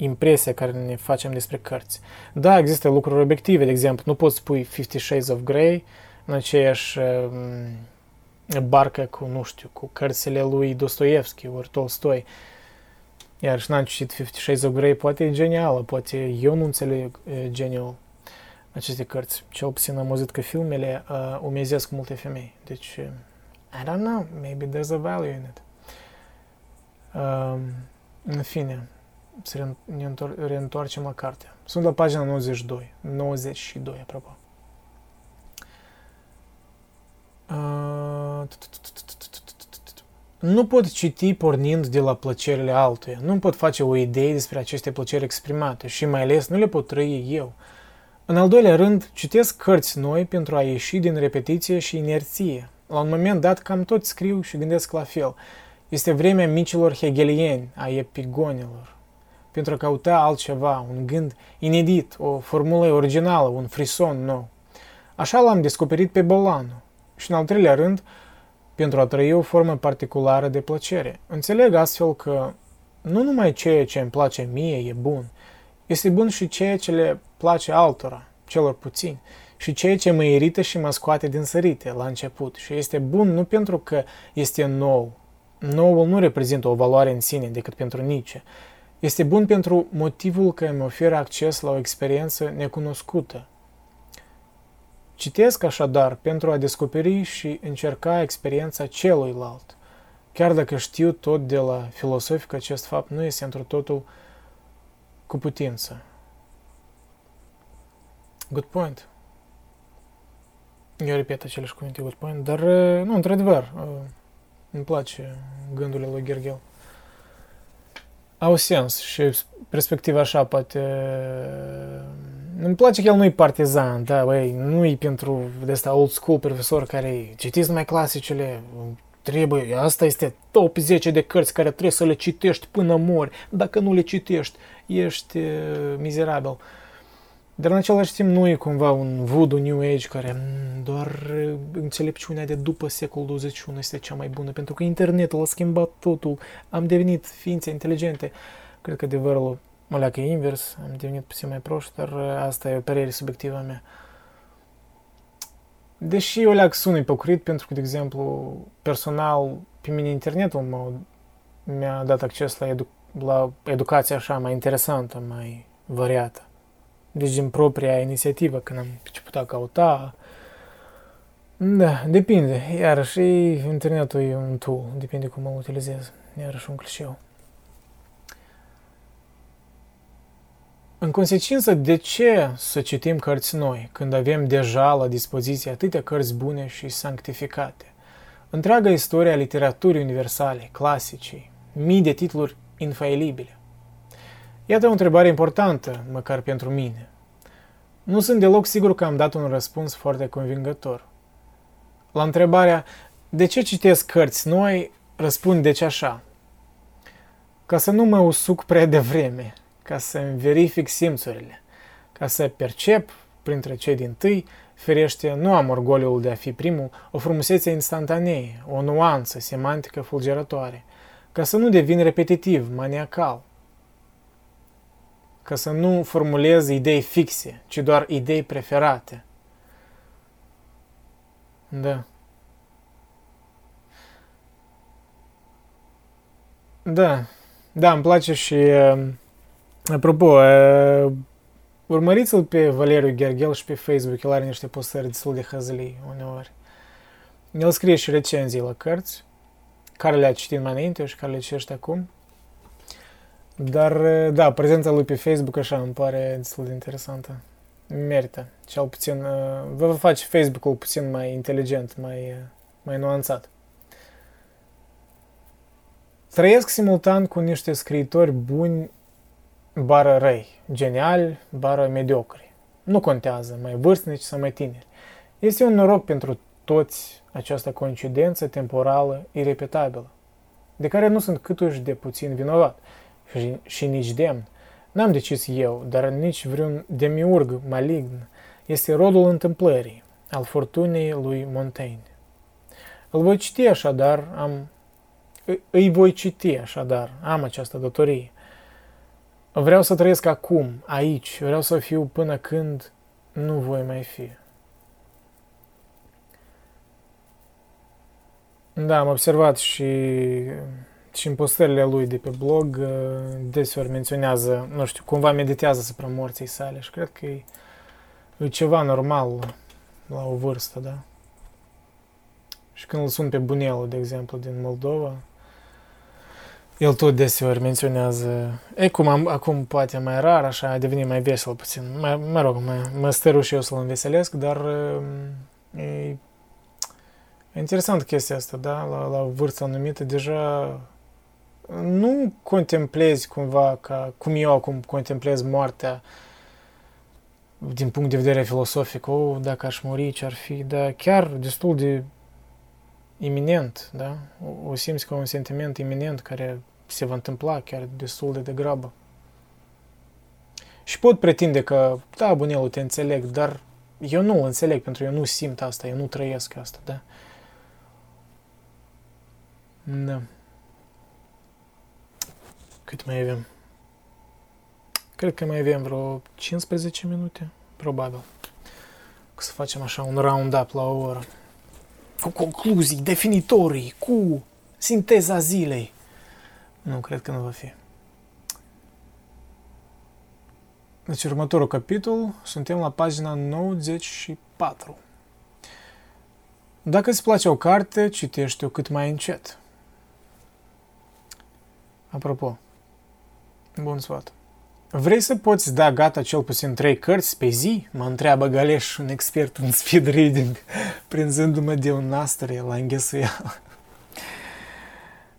impresia care ne facem despre cărți. Da, există lucruri obiective, de exemplu, nu poți pui Fifty Shades of Grey în aceeași um, barcă cu, nu știu, cu cărțile lui Dostoevski ori Tolstoi. Iar și n-am citit Fifty Shades of Grey, poate e genială, poate eu nu înțeleg geniul aceste cărți. Cel puțin am auzit că filmele uh, umezesc multe femei. Deci, I don't know, maybe there's a value in it. Uh, în fine, să ne reîntoarcem la carte. Sunt la pagina 92. 92, apropo. Nu pot citi pornind de la plăcerile altuia. Nu pot face o idee despre aceste plăceri exprimate și mai ales nu le pot trăi eu. În al doilea rând, citesc cărți noi pentru a ieși din repetiție și inerție. La un moment dat, cam tot scriu și gândesc la fel. Este vremea micilor hegelieni, a epigonilor. Pentru a căuta altceva, un gând inedit, o formulă originală, un frison nou. Așa l-am descoperit pe Bolanu. Și în al treilea rând, pentru a trăi o formă particulară de plăcere. Înțeleg astfel că nu numai ceea ce îmi place mie e bun, este bun și ceea ce le place altora, celor puțini, și ceea ce mă irită și mă scoate din sărite la început. Și este bun nu pentru că este nou. Noul nu reprezintă o valoare în sine decât pentru Nietzsche. Este bun pentru motivul că îmi oferă acces la o experiență necunoscută, Citesc așadar pentru a descoperi și încerca experiența celuilalt, chiar dacă știu tot de la filosofi că acest fapt nu este într totul cu putință. Good point. Eu repet aceleași cuvinte, good point, dar, nu, într-adevăr, îmi place gândurile lui Gergel. Au sens și perspectiva așa poate îmi place că el nu-i partizan, da, băi, nu-i pentru de asta old school profesor care citiți numai clasicele, trebuie, asta este top 10 de cărți care trebuie să le citești până mori. Dacă nu le citești, ești uh, mizerabil. Dar în același timp nu e cumva un voodoo New Age care mm, doar înțelepciunea de după secolul 21 este cea mai bună, pentru că internetul a schimbat totul, am devenit ființe inteligente. Cred că adevărul mă leacă invers, am devenit puțin mai proști, dar asta e o părere subiectivă a mea. Deși eu leac sună ipocrit, pentru că, de exemplu, personal, pe mine internetul mă, mi-a dat acces la, edu- la educație așa mai interesantă, mai variată. Deci din propria inițiativă, când am început a căuta, da, depinde. Iarăși, internetul e un tool, depinde cum îl utilizez. Iarăși un clișeu. În consecință, de ce să citim cărți noi, când avem deja la dispoziție atâtea cărți bune și sanctificate? Întreaga istoria literaturii universale, clasicii, mii de titluri infailibile. Iată o întrebare importantă, măcar pentru mine. Nu sunt deloc sigur că am dat un răspuns foarte convingător. La întrebarea de ce citesc cărți noi, răspund deci așa. Ca să nu mă usuc prea devreme, ca să-mi verific simțurile, ca să percep printre cei din tâi, ferește, nu am orgoliul de a fi primul, o frumusețe instantanee, o nuanță semantică fulgerătoare, ca să nu devin repetitiv, maniacal, ca să nu formulez idei fixe, ci doar idei preferate. Da. Da. Da, îmi place și uh, Apropo, uh, urmăriți-l pe Valeriu Gherghel și pe Facebook, el are niște postări destul de hăzlii uneori. El scrie și recenzii la cărți, care le-a citit mai înainte și care le citește acum. Dar, da, prezența lui pe Facebook așa îmi pare destul de interesantă. Merită. Cel puțin, vă va face Facebook-ul puțin mai inteligent, mai, mai nuanțat. Trăiesc simultan cu niște scriitori buni bară răi, geniali, bară mediocri. Nu contează mai vârstnici sau mai tineri. Este un noroc pentru toți această coincidență temporală irepetabilă, de care nu sunt câtuși de puțin vinovat și, și nici demn. N-am decis eu, dar nici vreun demiurg malign. Este rodul întâmplării, al fortunei lui Montaigne. Îl voi citi așadar, am, îi voi citi așadar, am această datorie. Vreau să trăiesc acum, aici, vreau să fiu până când nu voi mai fi. Da, am observat și, și în postările lui de pe blog uh, deseori menționează, nu știu, cumva meditează asupra morții sale și cred că e, e ceva normal la o vârstă, da? Și când îl sun pe bunelul, de exemplu, din Moldova, El tot deseori menționează, e cum am, acum poate mai rar, așa a devenit mai vesel puțin. Mă, mă rog, mă, mă stăruș și eu să-l înveselesc, dar um, e, e interesant chestia asta, da? La, la vârsta anumită deja nu contemplezi cumva ca cum eu acum contemplez moartea din punct de vedere filosofic, oh, dacă aș muri, ce ar fi, dar chiar destul de iminent, da? O, o simți ca un sentiment iminent care se va întâmpla chiar destul de degrabă. Și pot pretinde că, da, bunelul, te înțeleg, dar eu nu înțeleg, pentru că eu nu simt asta, eu nu trăiesc asta, da? Da. Cât mai avem? Cred că mai avem vreo 15 minute, probabil. Că să facem așa un round-up la o oră. Cu concluzii definitorii, cu sinteza zilei. Nu, cred că nu va fi. Deci următorul capitol, suntem la pagina 94. Dacă îți place o carte, citește-o cât mai încet. Apropo, bun sfat. Vrei să poți da gata cel puțin trei cărți pe zi? Mă întreabă Galeș, un expert în speed reading, prinzându-mă de un nastere la înghesuială.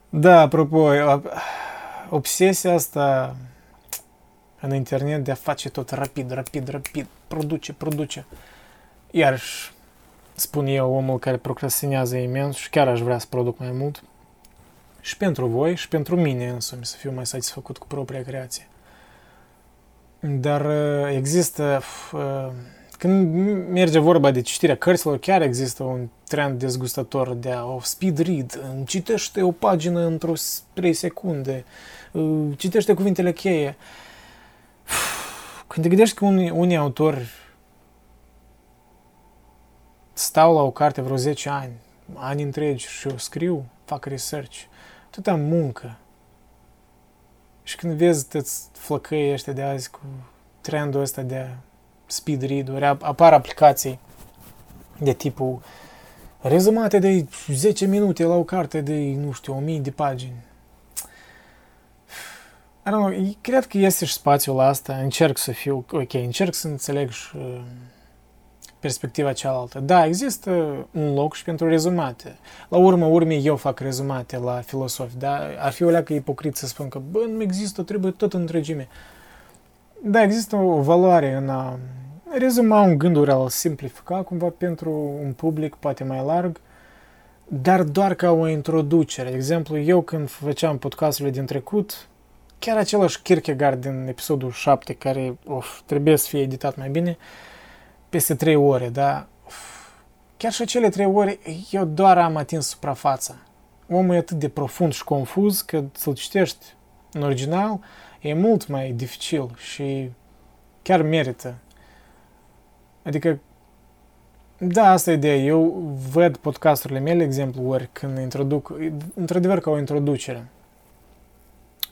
Da, apropo, obsesia asta în internet de a face tot rapid, rapid, rapid, produce, produce. Iarăși, spun eu, omul care procrastinează imens și chiar aș vrea să produc mai mult. Și pentru voi și pentru mine însumi să fiu mai satisfăcut cu propria creație. Dar uh, există, uh, când merge vorba de citirea cărților, chiar există un trend dezgustător de a o speed read. Citește o pagină într-o 3 secunde. Uh, citește cuvintele cheie. Când te gândești că unii, unii autori stau la o carte vreo 10 ani, ani întregi și o scriu, fac research, atâta muncă, și când vezi toți flăcăii ăștia de azi cu trendul ăsta de speed read-uri, apar aplicații de tipul rezumate de 10 minute la o carte de, nu știu, 1000 de pagini. I don't know, cred că este și spațiul la asta, încerc să fiu, ok, încerc să înțeleg și uh, perspectiva cealaltă. Da, există un loc și pentru rezumate. La urmă, urmei, eu fac rezumate la filosofi, da? Ar fi o leacă ipocrit să spun că, bă, nu există, trebuie tot întregime. Da, există o valoare în a rezuma un gânduri, a simplifica cumva pentru un public poate mai larg, dar doar ca o introducere. De exemplu, eu când făceam podcasturile din trecut, chiar același Kierkegaard din episodul 7, care of, trebuie să fie editat mai bine, uh, peste trei ore, da? Chiar și acele trei ore, eu doar am atins suprafața. Omul e atât de profund și confuz că să-l citești în original e mult mai dificil și chiar merită. Adică, da, asta e ideea. Eu văd podcasturile mele, exemplu, ori când introduc, într-adevăr ca o introducere.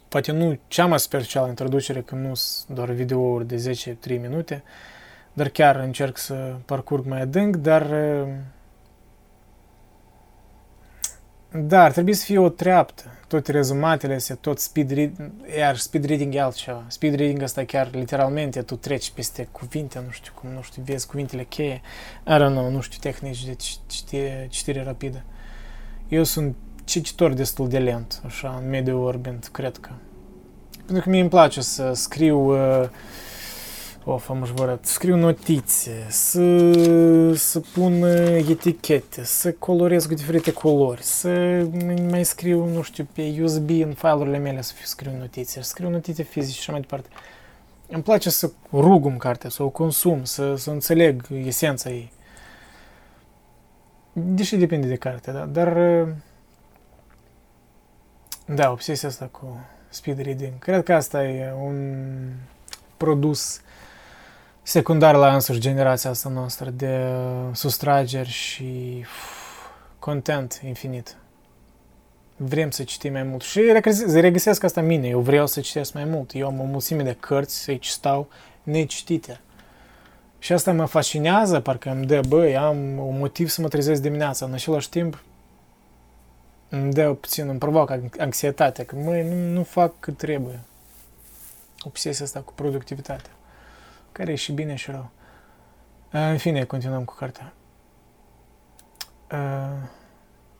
Poate nu cea mai specială introducere, când nu sunt doar videouri de 10-3 minute, dar chiar încerc să parcurg mai adânc, dar da, ar trebui să fie o treaptă. Toate rezumatele astea, tot speed reading, iar speed reading e altceva. Speed reading asta chiar literalmente, tu treci peste cuvinte, nu știu cum, nu știu, vezi cuvintele cheie. I don't know, nu știu tehnici de citire, citire rapidă. Eu sunt cititor destul de lent, așa, în mediul orbind, cred că. Pentru că mie îmi place să scriu uh, Of, am jurăt. Scriu notițe, să, să pun etichete, să colorez cu diferite culori, să mai scriu, nu știu, pe USB în file-urile mele să scriu notițe, să scriu notițe fizice și mai departe. Îmi place să rugum cartea, să o consum, să, să înțeleg esența ei. Deși depinde de carte, da? Dar da, obsesia asta cu speed reading. Cred că asta e un produs secundar la însuși generația asta noastră de sustrageri și content infinit. Vrem să citim mai mult. Și regăsesc asta în mine. Eu vreau să citesc mai mult. Eu am o mulțime de cărți, aici stau necitite. Și asta mă fascinează, parcă îmi dă, băi, am un motiv să mă trezesc dimineața. În același timp, îmi dă puțin, îmi provoacă anxietate, că măi, nu, nu fac cât trebuie. Obsesia asta cu productivitatea, care e și bine și rău. În fine, continuăm cu cartea. Uh,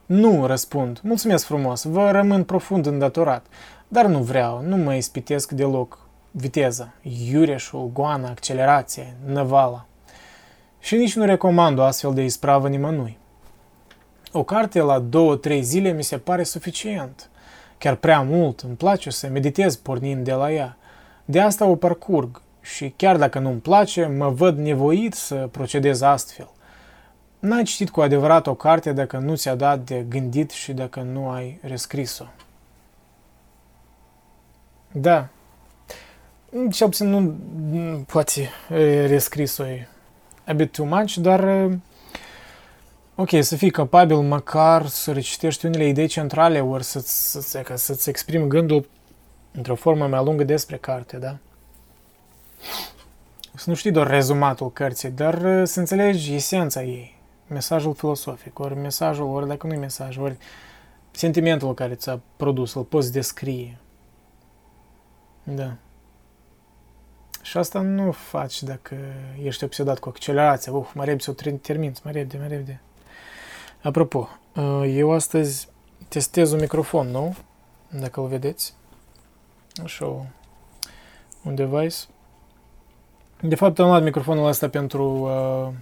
nu, răspund. Mulțumesc frumos, vă rămân profund îndatorat. Dar nu vreau, nu mă ispitesc deloc viteza, iureșul, goana, accelerație, năvala. Și nici nu recomand o astfel de ispravă nimănui. O carte la două-trei zile mi se pare suficient. Chiar prea mult, îmi place să meditez pornind de la ea. De asta o parcurg și chiar dacă nu-mi place, mă văd nevoit să procedez astfel. N-ai citit cu adevărat o carte dacă nu ți-a dat de gândit și dacă nu ai rescris-o. Da. Și puțin nu poate rescris-o e a bit too much, dar ok, să fii capabil măcar să recitești unele idei centrale ori să-ți, să-ți, să-ți exprimi gândul într-o formă mai lungă despre carte, da? Să nu știi doar rezumatul cărții, dar să înțelegi esența ei mesajul filosofic, ori mesajul, ori dacă nu e mesaj, ori sentimentul care ți-a produs, îl poți descrie. Da. Și asta nu faci dacă ești obsedat cu accelerația. Uf, mai repede să o termin, mai repede, mai repede. Apropo, eu astăzi testez un microfon nou, dacă îl vedeți. Așa, un device. De fapt, am luat microfonul ăsta pentru uh,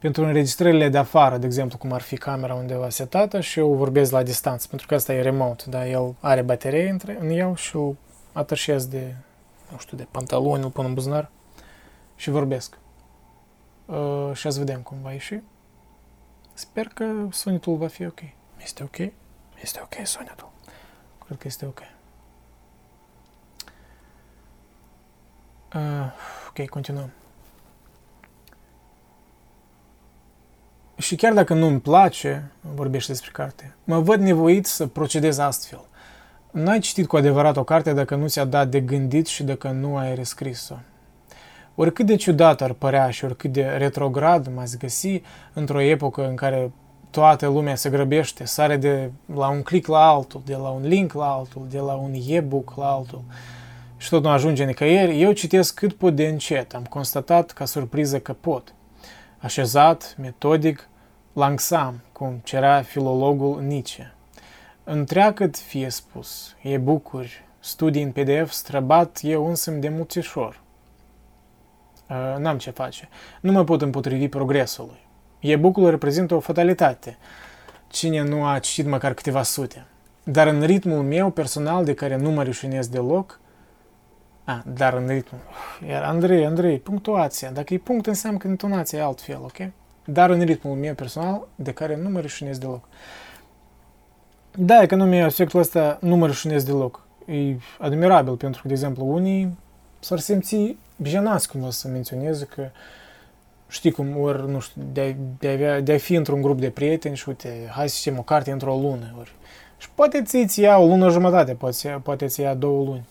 pentru înregistrările de afară, de exemplu, cum ar fi camera undeva setată și eu vorbesc la distanță, pentru că asta e remote, da, el are baterie între, în el și o atașez de, nu știu, de pantaloni, îl pun în buzunar și vorbesc. Uh, și azi vedem cum va ieși. Sper că sunetul va fi ok. Este ok? Este ok sunetul. Cred că este ok. Uh, ok, continuăm. Și chiar dacă nu îmi place, vorbește despre carte, mă văd nevoit să procedez astfel. N-ai citit cu adevărat o carte dacă nu ți-a dat de gândit și dacă nu ai rescris-o. Oricât de ciudat ar părea și oricât de retrograd m-ați găsi într-o epocă în care toată lumea se grăbește, sare de la un click la altul, de la un link la altul, de la un e-book la altul și tot nu ajunge nicăieri, eu citesc cât pot de încet. Am constatat ca surpriză că pot. Așezat, metodic, langsam, cum cerea filologul Nietzsche. Întreagăt fie spus, e bucuri, studii în PDF străbat eu însumi de mulțișor. N-am ce face. Nu mă pot împotrivi progresului. E-book-ul reprezintă o fatalitate. Cine nu a citit măcar câteva sute. Dar în ritmul meu personal, de care nu mă rușinez deloc, a, dar în ritmul... Iar Andrei, Andrei, punctuația. Dacă e punct, înseamnă că intonația e altfel, ok? dar în ritmul meu personal, de care nu mă rușinez deloc. Da, economia, aspectul ăsta nu mă rușinez deloc. E admirabil, pentru că, de exemplu, unii s-ar simți jenați cumva să menționeze că știi cum, ori, nu știu, de, de, avea, de a fi într-un grup de prieteni și uite, hai să citim o carte într-o lună, ori. Și poate ți ia o lună jumătate, poate, poate ți ia două luni.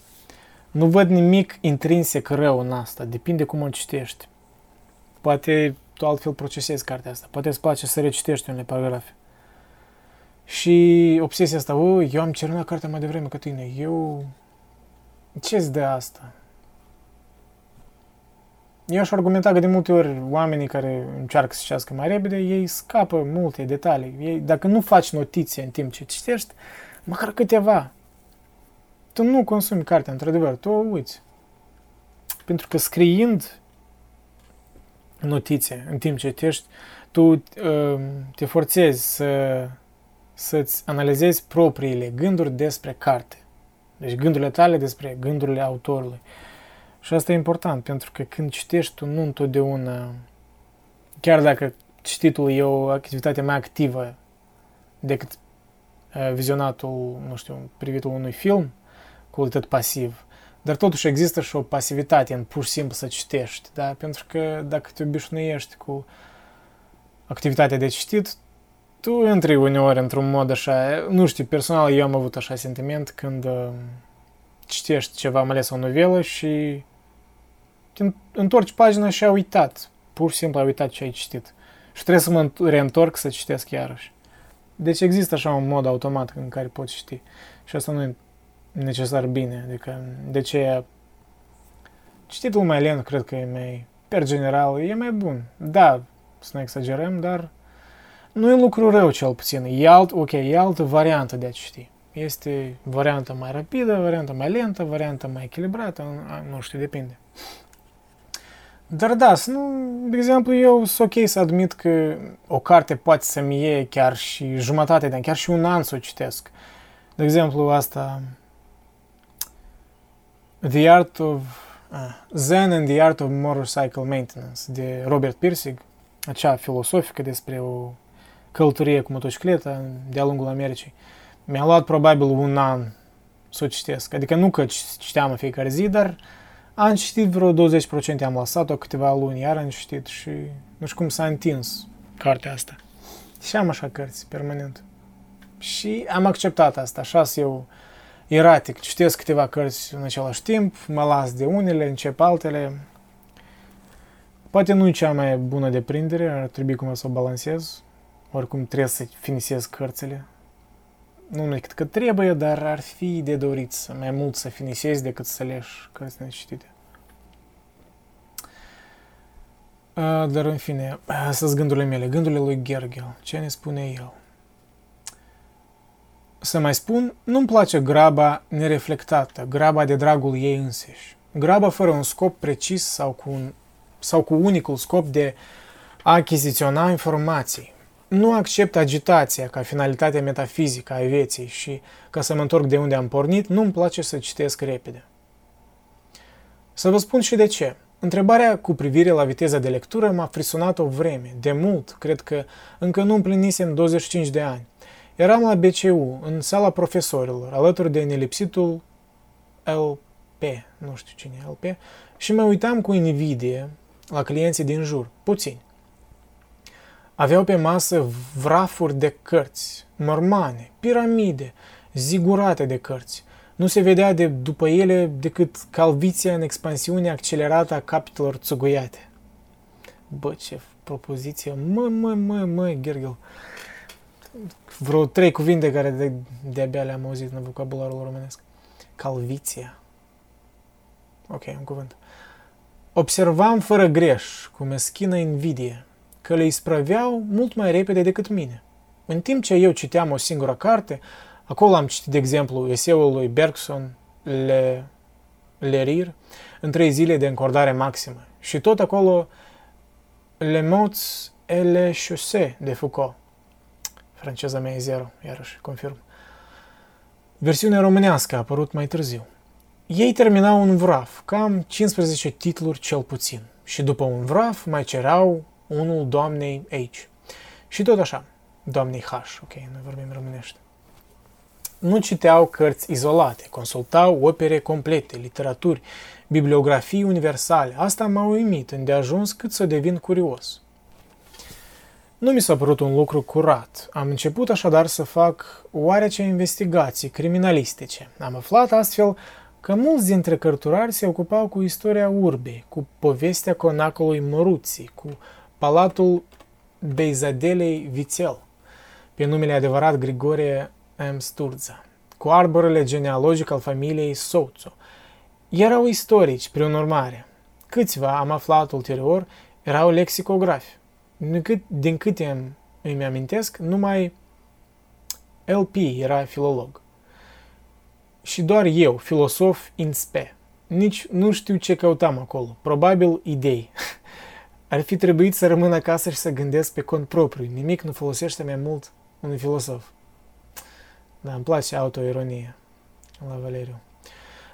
Nu văd nimic intrinsec rău în asta, depinde cum o citești. Poate tu altfel procesezi cartea asta. Poate îți place să recitești unele paragrafe. Și obsesia asta, o, eu am cerunat cartea mai devreme ca tine, eu... Ce-ți dă asta? Eu aș argumenta că de multe ori oamenii care încearcă să citească mai repede, ei scapă multe detalii. Ei, dacă nu faci notiție în timp ce citești, măcar câteva. Tu nu consumi cartea, într-adevăr, tu o uiți. Pentru că scriind notițe în timp ce citești, tu uh, te forțezi să, să-ți analizezi propriile gânduri despre carte. Deci gândurile tale despre gândurile autorului. Și asta e important, pentru că când citești, tu nu întotdeauna, chiar dacă cititul e o activitate mai activă decât uh, vizionatul, nu știu, privitul unui film, cu tot pasiv, dar totuși există și o pasivitate în pur și simplu să citești, da? Pentru că dacă te obișnuiești cu activitatea de citit, tu intri uneori într-un mod așa, nu știu, personal eu am avut așa sentiment când uh, citești ceva, mai ales o novelă și te întorci pagina și ai uitat, pur și simplu ai uitat ce ai citit. Și trebuie să mă reîntorc să citesc iarăși. Deci există așa un mod automat în care poți ști. Și asta nu e necesar bine. Adică, de ce cititul mai lent cred că e mai, per general, e mai bun. Da, să nu exagerăm, dar nu e lucru rău cel puțin. E alt, ok, e altă variantă de a citi. Este varianta mai rapidă, varianta mai lentă, varianta mai echilibrată, nu știu, depinde. Dar da, nu, de exemplu, eu sunt ok să admit că o carte poate să-mi iei chiar și jumătate de an, chiar și un an să o citesc. De exemplu, asta The Art of uh, Zen and the Art of Motorcycle Maintenance de Robert Pirsig, acea filosofică despre o călătorie cu motocicletă de-a lungul Americii. Mi-a luat probabil un an să o citesc. Adică nu că citeam în fiecare zi, dar am citit vreo 20%, am lăsat-o câteva luni, iar am citit și nu știu cum s-a întins cartea asta. Și am așa cărți, permanent. Și am acceptat asta, așa eu eratic, citesc câteva cărți în același timp, mă las de unele, încep altele. Poate nu e cea mai bună deprindere, ar trebui cumva să o balancez. Oricum trebuie să finisez cărțile. Nu numai cât că trebuie, dar ar fi de dorit să mai mult să finisezi decât să leși cărți necitite. Dar în fine, astea gândurile mele, gândurile lui Gergel. Ce ne spune el? Să mai spun, nu-mi place graba nereflectată, graba de dragul ei înseși. Graba fără un scop precis sau cu, un, sau cu unicul scop de a achiziționa informații. Nu accept agitația ca finalitate metafizică a vieții și, ca să mă întorc de unde am pornit, nu-mi place să citesc repede. Să vă spun și de ce. Întrebarea cu privire la viteza de lectură m-a frisunat o vreme, de mult, cred că încă nu împlinisem 25 de ani. Eram la BCU, în sala profesorilor, alături de nelipsitul LP, nu știu cine e LP, și mă uitam cu invidie la clienții din jur, puțini. Aveau pe masă vrafuri de cărți, mormane, piramide, zigurate de cărți. Nu se vedea de după ele decât calviția în expansiune accelerată a capitelor țuguiate. Bă, ce propoziție! Mă, mă, mă, mă, Gergel! Vreo trei cuvinte care de, de-abia le-am auzit în vocabularul românesc. Calviția. Ok, un cuvânt. Observam fără greș, cu meschină invidie, că le isprăveau mult mai repede decât mine. În timp ce eu citeam o singură carte, acolo am citit, de exemplu, eseul lui Bergson, Le, Lerir, în trei zile de încordare maximă. Și tot acolo Le Mots et le Chaussées de Foucault. Franceza mea e zero, iarăși, confirm. Versiunea românească a apărut mai târziu. Ei terminau un vraf, cam 15 titluri cel puțin, și după un vraf mai cereau unul doamnei H. Și tot așa, doamnei H, ok, noi vorbim românește. Nu citeau cărți izolate, consultau opere complete, literaturi, bibliografii universale. Asta m-a uimit îndeajuns cât să devin curios. Nu mi s-a părut un lucru curat. Am început așadar să fac oarece investigații criminalistice. Am aflat astfel că mulți dintre cărturari se ocupau cu istoria urbei, cu povestea conacului Măruții, cu palatul Beizadelei Vițel, pe numele adevărat Grigorie M. Sturza, cu arborele genealogic al familiei Souțo. Erau istorici, prin urmare. Câțiva, am aflat ulterior, erau lexicografi cât, din câte îmi amintesc, numai LP era filolog. Și doar eu, filosof in spe. Nici nu știu ce căutam acolo. Probabil idei. Ar fi trebuit să rămân acasă și să gândesc pe cont propriu. Nimic nu folosește mai mult un filosof. Da, îmi place autoironia la Valeriu.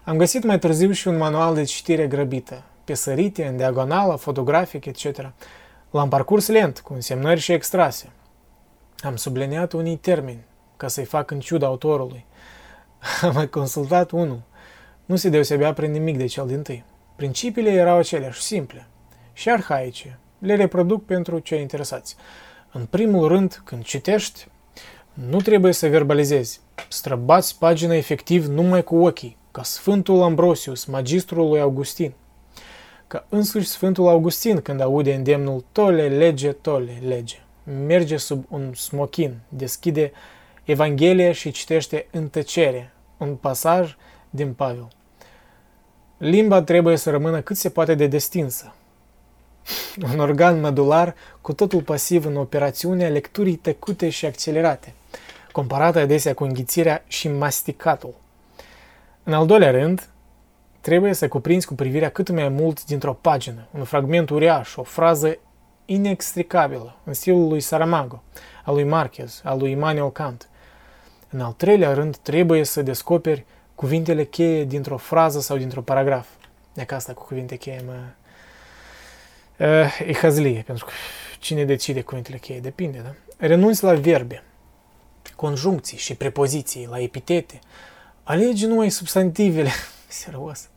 Am găsit mai târziu și un manual de citire grăbită, pe sărite, în diagonală, fotografic, etc. L-am parcurs lent, cu însemnări și extrase. Am subliniat unii termeni, ca să-i fac în ciuda autorului. Am mai consultat unul. Nu se deosebea prin nimic de cel din tâi. Principiile erau aceleași, simple și arhaice. Le reproduc pentru cei interesați. În primul rând, când citești, nu trebuie să verbalizezi. Străbați pagina efectiv numai cu ochii, ca Sfântul Ambrosius, magistrul lui Augustin că însuși Sfântul Augustin când aude îndemnul tole, lege, tole, lege. merge sub un smochin, deschide Evanghelia și citește în tăcere, un pasaj din Pavel. Limba trebuie să rămână cât se poate de destinsă. Un organ medular cu totul pasiv în operațiunea lecturii tăcute și accelerate, comparată adesea cu înghițirea și masticatul. În al doilea rând, trebuie să cuprinzi cu privirea cât mai mult dintr-o pagină, un fragment uriaș, o frază inextricabilă, în stilul lui Saramago, al lui Marquez, al lui Immanuel Kant. În al treilea rând, trebuie să descoperi cuvintele cheie dintr-o frază sau dintr-o paragraf. Dacă asta cu cuvinte cheie mă... Uh, e hazlie, pentru că cine decide cuvintele cheie? Depinde, da? Renunți la verbe, conjuncții și prepoziții, la epitete. Alege numai substantivele. Serios.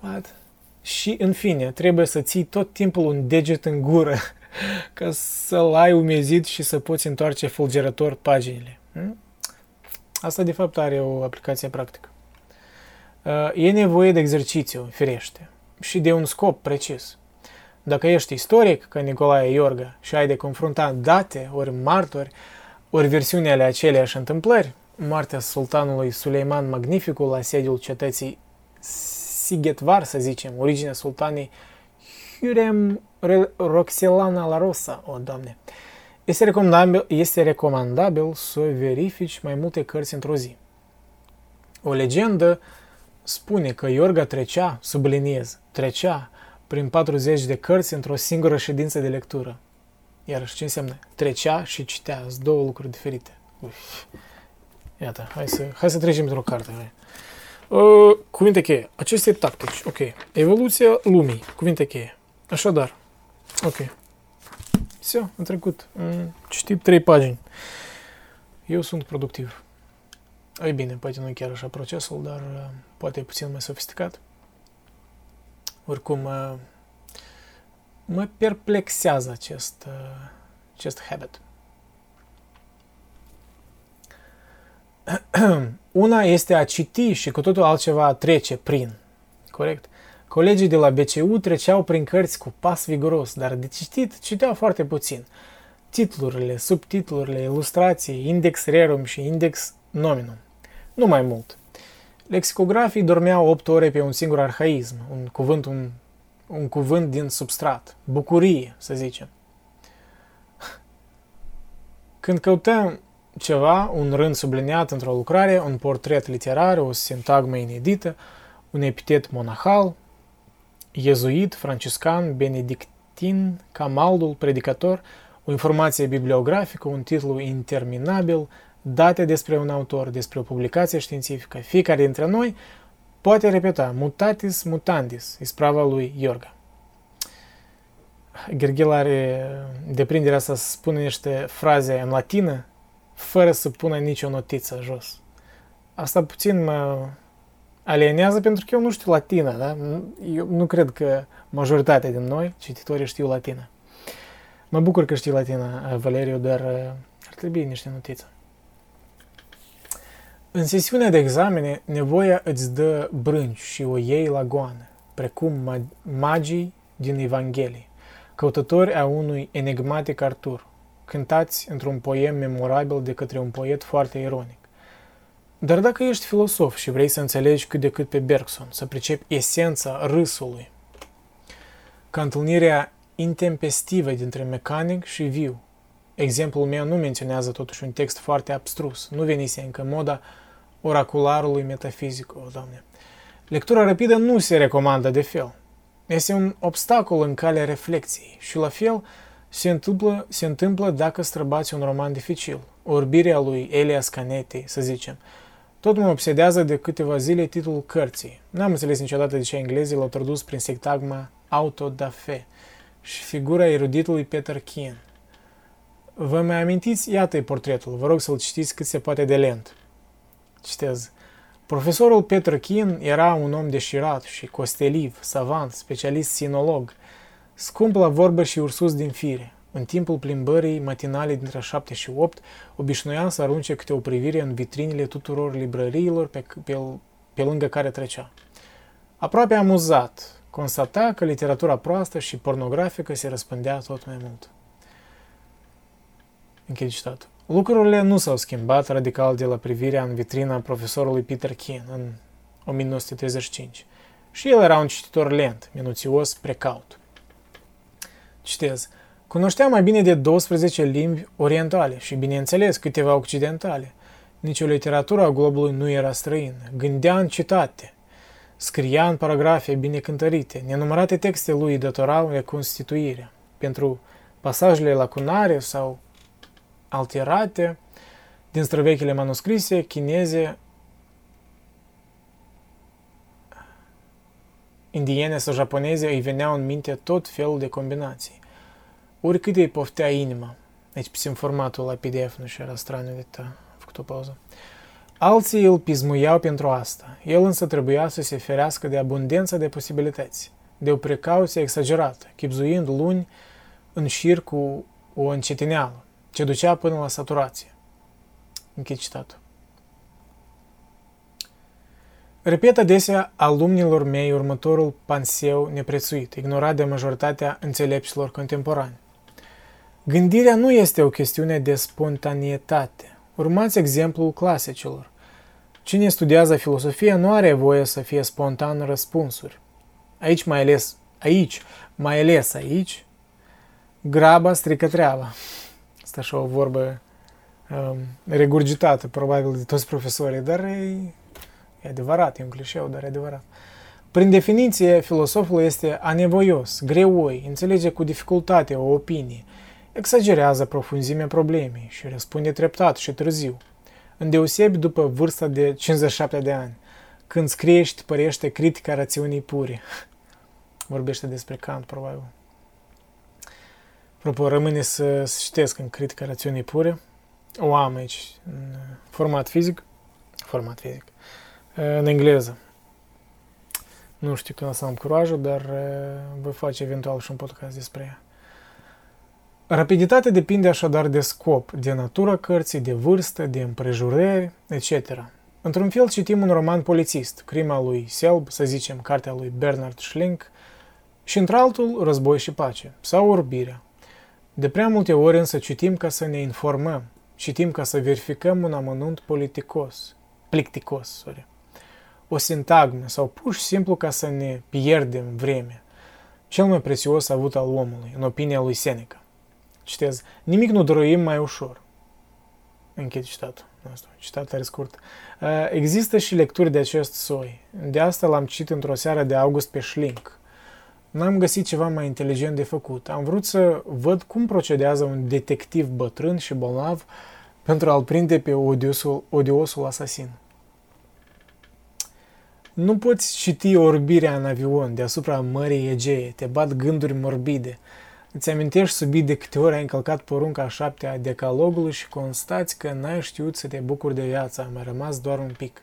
What? Și, în fine, trebuie să ții tot timpul un deget în gură ca să-l ai umezit și să poți întoarce fulgerător paginile. Hmm? Asta, de fapt, are o aplicație practică. Uh, e nevoie de exercițiu, firește, și de un scop precis. Dacă ești istoric, ca Nicolae Iorga, și ai de confrunta date, ori martori, ori versiuni ale aceleași întâmplări, moartea sultanului Suleiman Magnificul la sediul cetății Sigetvar, să zicem, originea sultanei Hurem Roxelana la Rosa, o, Doamne. Este recomandabil, este recomandabil să verifici mai multe cărți într-o zi. O legendă spune că Iorga trecea, subliniez, trecea prin 40 de cărți într-o singură ședință de lectură. Iar ce înseamnă? Trecea și citea, sunt două lucruri diferite. Uf. Iată, hai să, hai să trecem într-o carte. Hai. Uh, cuvinte cheie. Aceste tactici. Ok. Evoluția lumii. Cuvinte cheie. Așadar. Ok. Все, am trecut. Am citit trei pagini. Eu sunt productiv. Ei bine, poate nu chiar așa procesul, dar uh, poate e puțin mai sofisticat. Oricum, uh, mă perplexează acest, uh, acest habit. Una este a citi și cu totul altceva a trece prin. Corect? Colegii de la BCU treceau prin cărți cu pas viguros, dar de citit citeau foarte puțin. Titlurile, subtitlurile, ilustrații, index rerum și index nominum. Nu mai mult. Lexicografii dormeau 8 ore pe un singur arhaism, un cuvânt, un, un cuvânt din substrat, bucurie, să zicem. Când căutăm ceva, un rând subliniat într-o lucrare, un portret literar, o sintagmă inedită, un epitet monahal, iezuit, franciscan, benedictin, camaldul, predicator, o informație bibliografică, un titlu interminabil, date despre un autor, despre o publicație științifică. Fiecare dintre noi poate repeta mutatis mutandis, isprava lui Iorga. Gherghel are deprinderea să spună niște fraze în latină fără să pună nicio notiță jos. Asta puțin mă alienează pentru că eu nu știu latină, da? Eu nu cred că majoritatea din noi, cititorii, știu latină. Mă bucur că știi latină, Valeriu, dar ar trebui niște notițe. În sesiunea de examene, nevoia îți dă brânci și o iei la goană, precum magii din Evanghelie, căutători a unui enigmatic Artur, cântați într-un poem memorabil de către un poet foarte ironic. Dar dacă ești filosof și vrei să înțelegi cât de cât pe Bergson, să pricepi esența râsului, ca întâlnirea intempestivă dintre mecanic și viu, exemplul meu nu menționează totuși un text foarte abstrus, nu venise încă moda oracularului metafizic, o, Doamne. Lectura rapidă nu se recomandă de fel. Este un obstacol în calea reflexiei și, la fel, se întâmplă, se întâmplă dacă străbați un roman dificil. Orbirea lui Elias Canetti, să zicem. Tot mă obsedează de câteva zile titlul cărții. N-am înțeles niciodată de ce englezii l-au tradus prin sectagma auto da fe și figura eruditului Peter Keane. Vă mai amintiți? Iată-i portretul. Vă rog să-l citiți cât se poate de lent. Citez. Profesorul Peter Keane era un om deșirat și costeliv, savant, specialist sinolog, scump la vorbă și ursus din fire. În timpul plimbării matinale dintre 7 și 8, obișnuia să arunce câte o privire în vitrinile tuturor librăriilor pe, pe, pe lângă care trecea. Aproape amuzat, constata că literatura proastă și pornografică se răspândea tot mai mult. Închid citatul. Lucrurile nu s-au schimbat radical de la privirea în vitrina profesorului Peter King în 1935. Și el era un cititor lent, minuțios, precaut. Citez. Cunoștea mai bine de 12 limbi orientale și, bineînțeles, câteva occidentale. Nici o literatură a globului nu era străină. Gândea în citate. Scria în paragrafe bine cântărite. Nenumărate texte lui datorau reconstituirea. Pentru pasajele lacunare sau alterate din străvechile manuscrise chineze indiene sau japoneze îi veneau în minte tot felul de combinații. Oricât îi poftea inima. Deci, pe formatul la PDF nu și era straniu de ta. Am făcut o pauză. Alții îl pismuiau pentru asta. El însă trebuia să se ferească de abundența de posibilități, de o precauție exagerată, chipzuind luni în șir cu o încetineală, ce ducea până la saturație. Închid citatul. Repet adesea alumnilor mei următorul panseu neprețuit, ignorat de majoritatea înțelepților contemporani. Gândirea nu este o chestiune de spontanietate. Urmați exemplul clasicilor. Cine studiază filosofia nu are voie să fie spontan răspunsuri. Aici mai ales, aici, mai ales aici, graba strică treaba. Asta așa o vorbă um, regurgitată, probabil, de toți profesorii, dar e, e adevărat, e un clișeu, dar e adevărat. Prin definiție, filosoful este anevoios, greoi, înțelege cu dificultate o opinie, exagerează profunzimea problemei și răspunde treptat și târziu, îndeosebi după vârsta de 57 de ani, când scrie și părește critica rațiunii pure. Vorbește despre Kant, probabil. Apropo, rămâne să, să citesc în critica rațiunii pure. O am aici, în format fizic. Format fizic. În engleză. Nu știu când o să am curajul, dar voi face eventual și un podcast despre ea. Rapiditatea depinde așadar de scop, de natura cărții, de vârstă, de împrejurări, etc. Într-un fel citim un roman polițist, crima lui Selb, să zicem, cartea lui Bernard Schlink, și într-altul Război și pace, sau Orbirea. De prea multe ori însă citim ca să ne informăm, citim ca să verificăm un amănunt politicos, plicticos, sorry, o sintagmă sau pur și simplu ca să ne pierdem vremea, cel mai prețios avut al omului, în opinia lui Seneca. Citez, nimic nu dăruim mai ușor. Închid citatul. Asta, citat tare scurt. Există și lecturi de acest soi. De asta l-am citit într-o seară de august pe Schlink. N-am găsit ceva mai inteligent de făcut. Am vrut să văd cum procedează un detectiv bătrân și bolnav pentru a-l prinde pe odiosul, odiosul asasin. Nu poți citi orbirea în avion deasupra Mării Egee, te bat gânduri morbide, Îți amintești subit de câte ori ai încălcat porunca a șaptea a decalogului și constați că n-ai știut să te bucuri de viață, a mai rămas doar un pic.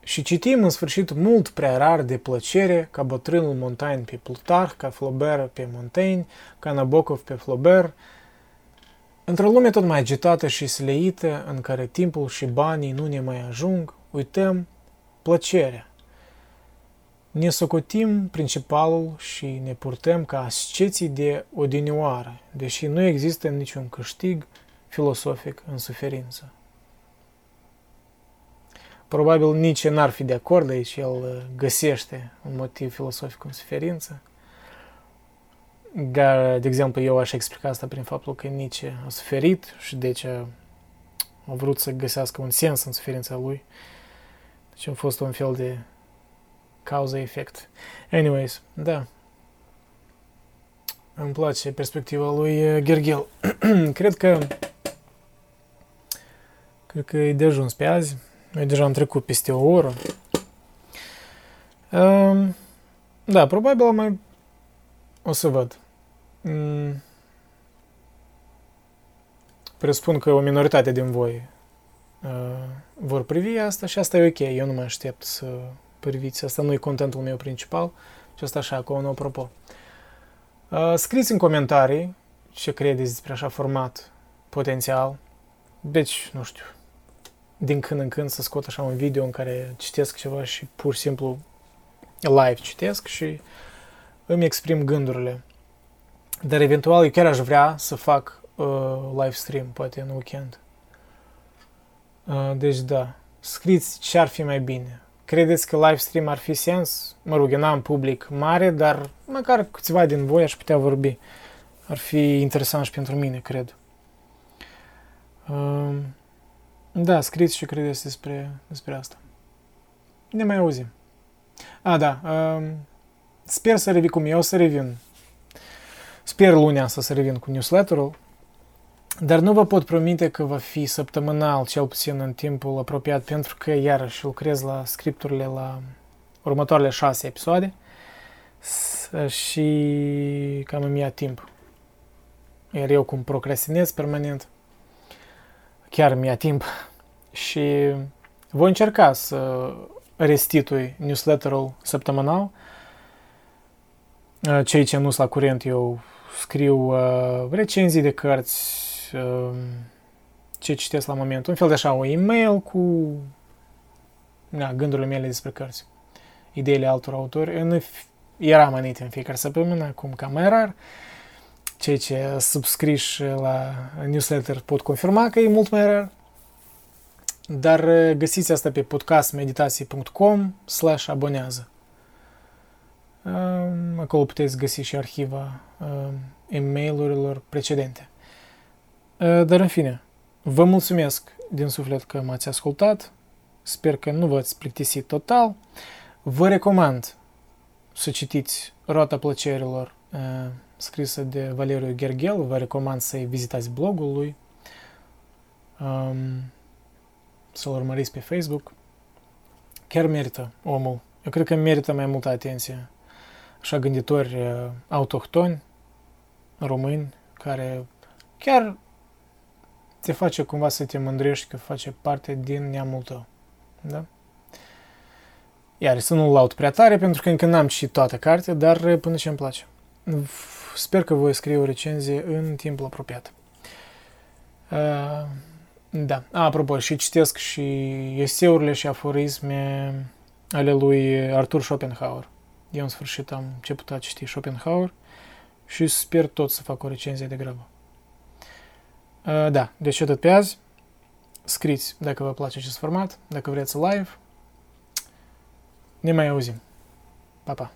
Și citim în sfârșit mult prea rar de plăcere ca bătrânul Montaigne pe Plutarh, ca Flaubert pe Montaigne, ca Nabokov pe Flaubert, Într-o lume tot mai agitată și sleită, în care timpul și banii nu ne mai ajung, uităm plăcerea, ne socotim principalul și ne purtăm ca asceții de odinioară, deși nu există niciun câștig filosofic în suferință. Probabil nici n-ar fi de acord aici, el găsește un motiv filosofic în suferință. Dar, de exemplu, eu aș explica asta prin faptul că Nietzsche a suferit și deci a, a vrut să găsească un sens în suferința lui. Deci a fost un fel de Anyways, uh, Gergel. cred că cred că e de ajuns pe azi. Noi deja am trecut peste o oră. Um, da, probabil mai o să văd. Mm. Presupun că o minoritate din voi uh, vor privi asta și asta e ok. Eu nu mai aștept să priviți. Asta nu e contentul meu principal, ci asta așa, cu un apropo. Uh, scriți în comentarii ce credeți despre așa format potențial. Deci, nu știu, din când în când să scot așa un video în care citesc ceva și pur și simplu live citesc și îmi exprim gândurile. Dar eventual eu chiar aș vrea să fac uh, live stream, poate în weekend. Uh, deci da, scriți ce ar fi mai bine. Credeți că live stream ar fi sens? Mă rog, eu n-am public mare, dar măcar câțiva din voi aș putea vorbi. Ar fi interesant și pentru mine, cred. Uh, da, scriți ce credeți despre, despre asta. Ne mai auzim. A, da. Uh, sper să revin cum eu, o să revin. Sper lunea să să revin cu newsletterul. Dar nu vă pot promite că va fi săptămânal, cel puțin în timpul apropiat, pentru că iarăși lucrez la scripturile la următoarele șase episoade și cam îmi ia timp. Iar eu cum procrastinez permanent, chiar mi-a timp și voi încerca să restitui newsletterul săptămânal. Cei ce nu sunt la curent, eu scriu uh, recenzii de cărți, uh, ce citesc la moment, un fel de așa, o e-mail cu na, gândurile mele despre cărți, ideile altor autori. În, eram înainte în fiecare săptămână, acum cam mai rar. Cei ce subscriși la newsletter pot confirma că e mult mai rar. Dar uh, găsiți asta pe podcastmeditații.com slash abonează. Um, acolo puteți găsi și arhiva um, e-mailurilor precedente. Uh, dar în fine, vă mulțumesc din suflet că m-ați ascultat. Sper că nu v-ați plictisit total. Vă recomand să citiți Rota plăcerilor uh, scrisă de Valeriu Gergel. Vă recomand să-i vizitați blogul lui, um, să-l urmăriți pe Facebook. Chiar merită omul. Eu cred că merită mai multă atenție. Așa gânditori uh, autohtoni, români, care chiar te face cumva să te mândrești că face parte din neamul tău. Da? Iar să nu-l laud prea tare, pentru că încă n-am citit toată cartea, dar până ce îmi place. Sper că voi scrie o recenzie în timpul apropiat. Uh, da. A, apropo, și citesc și eseurile și aforisme ale lui Arthur Schopenhauer. Eu în sfârșit am început a citi Schopenhauer și sper tot să fac o recenzie de grabă. Uh, atât pe azi. Scriți dacă vă place acest format, dacă vreți live. Ne mai auzim. Pa, pa!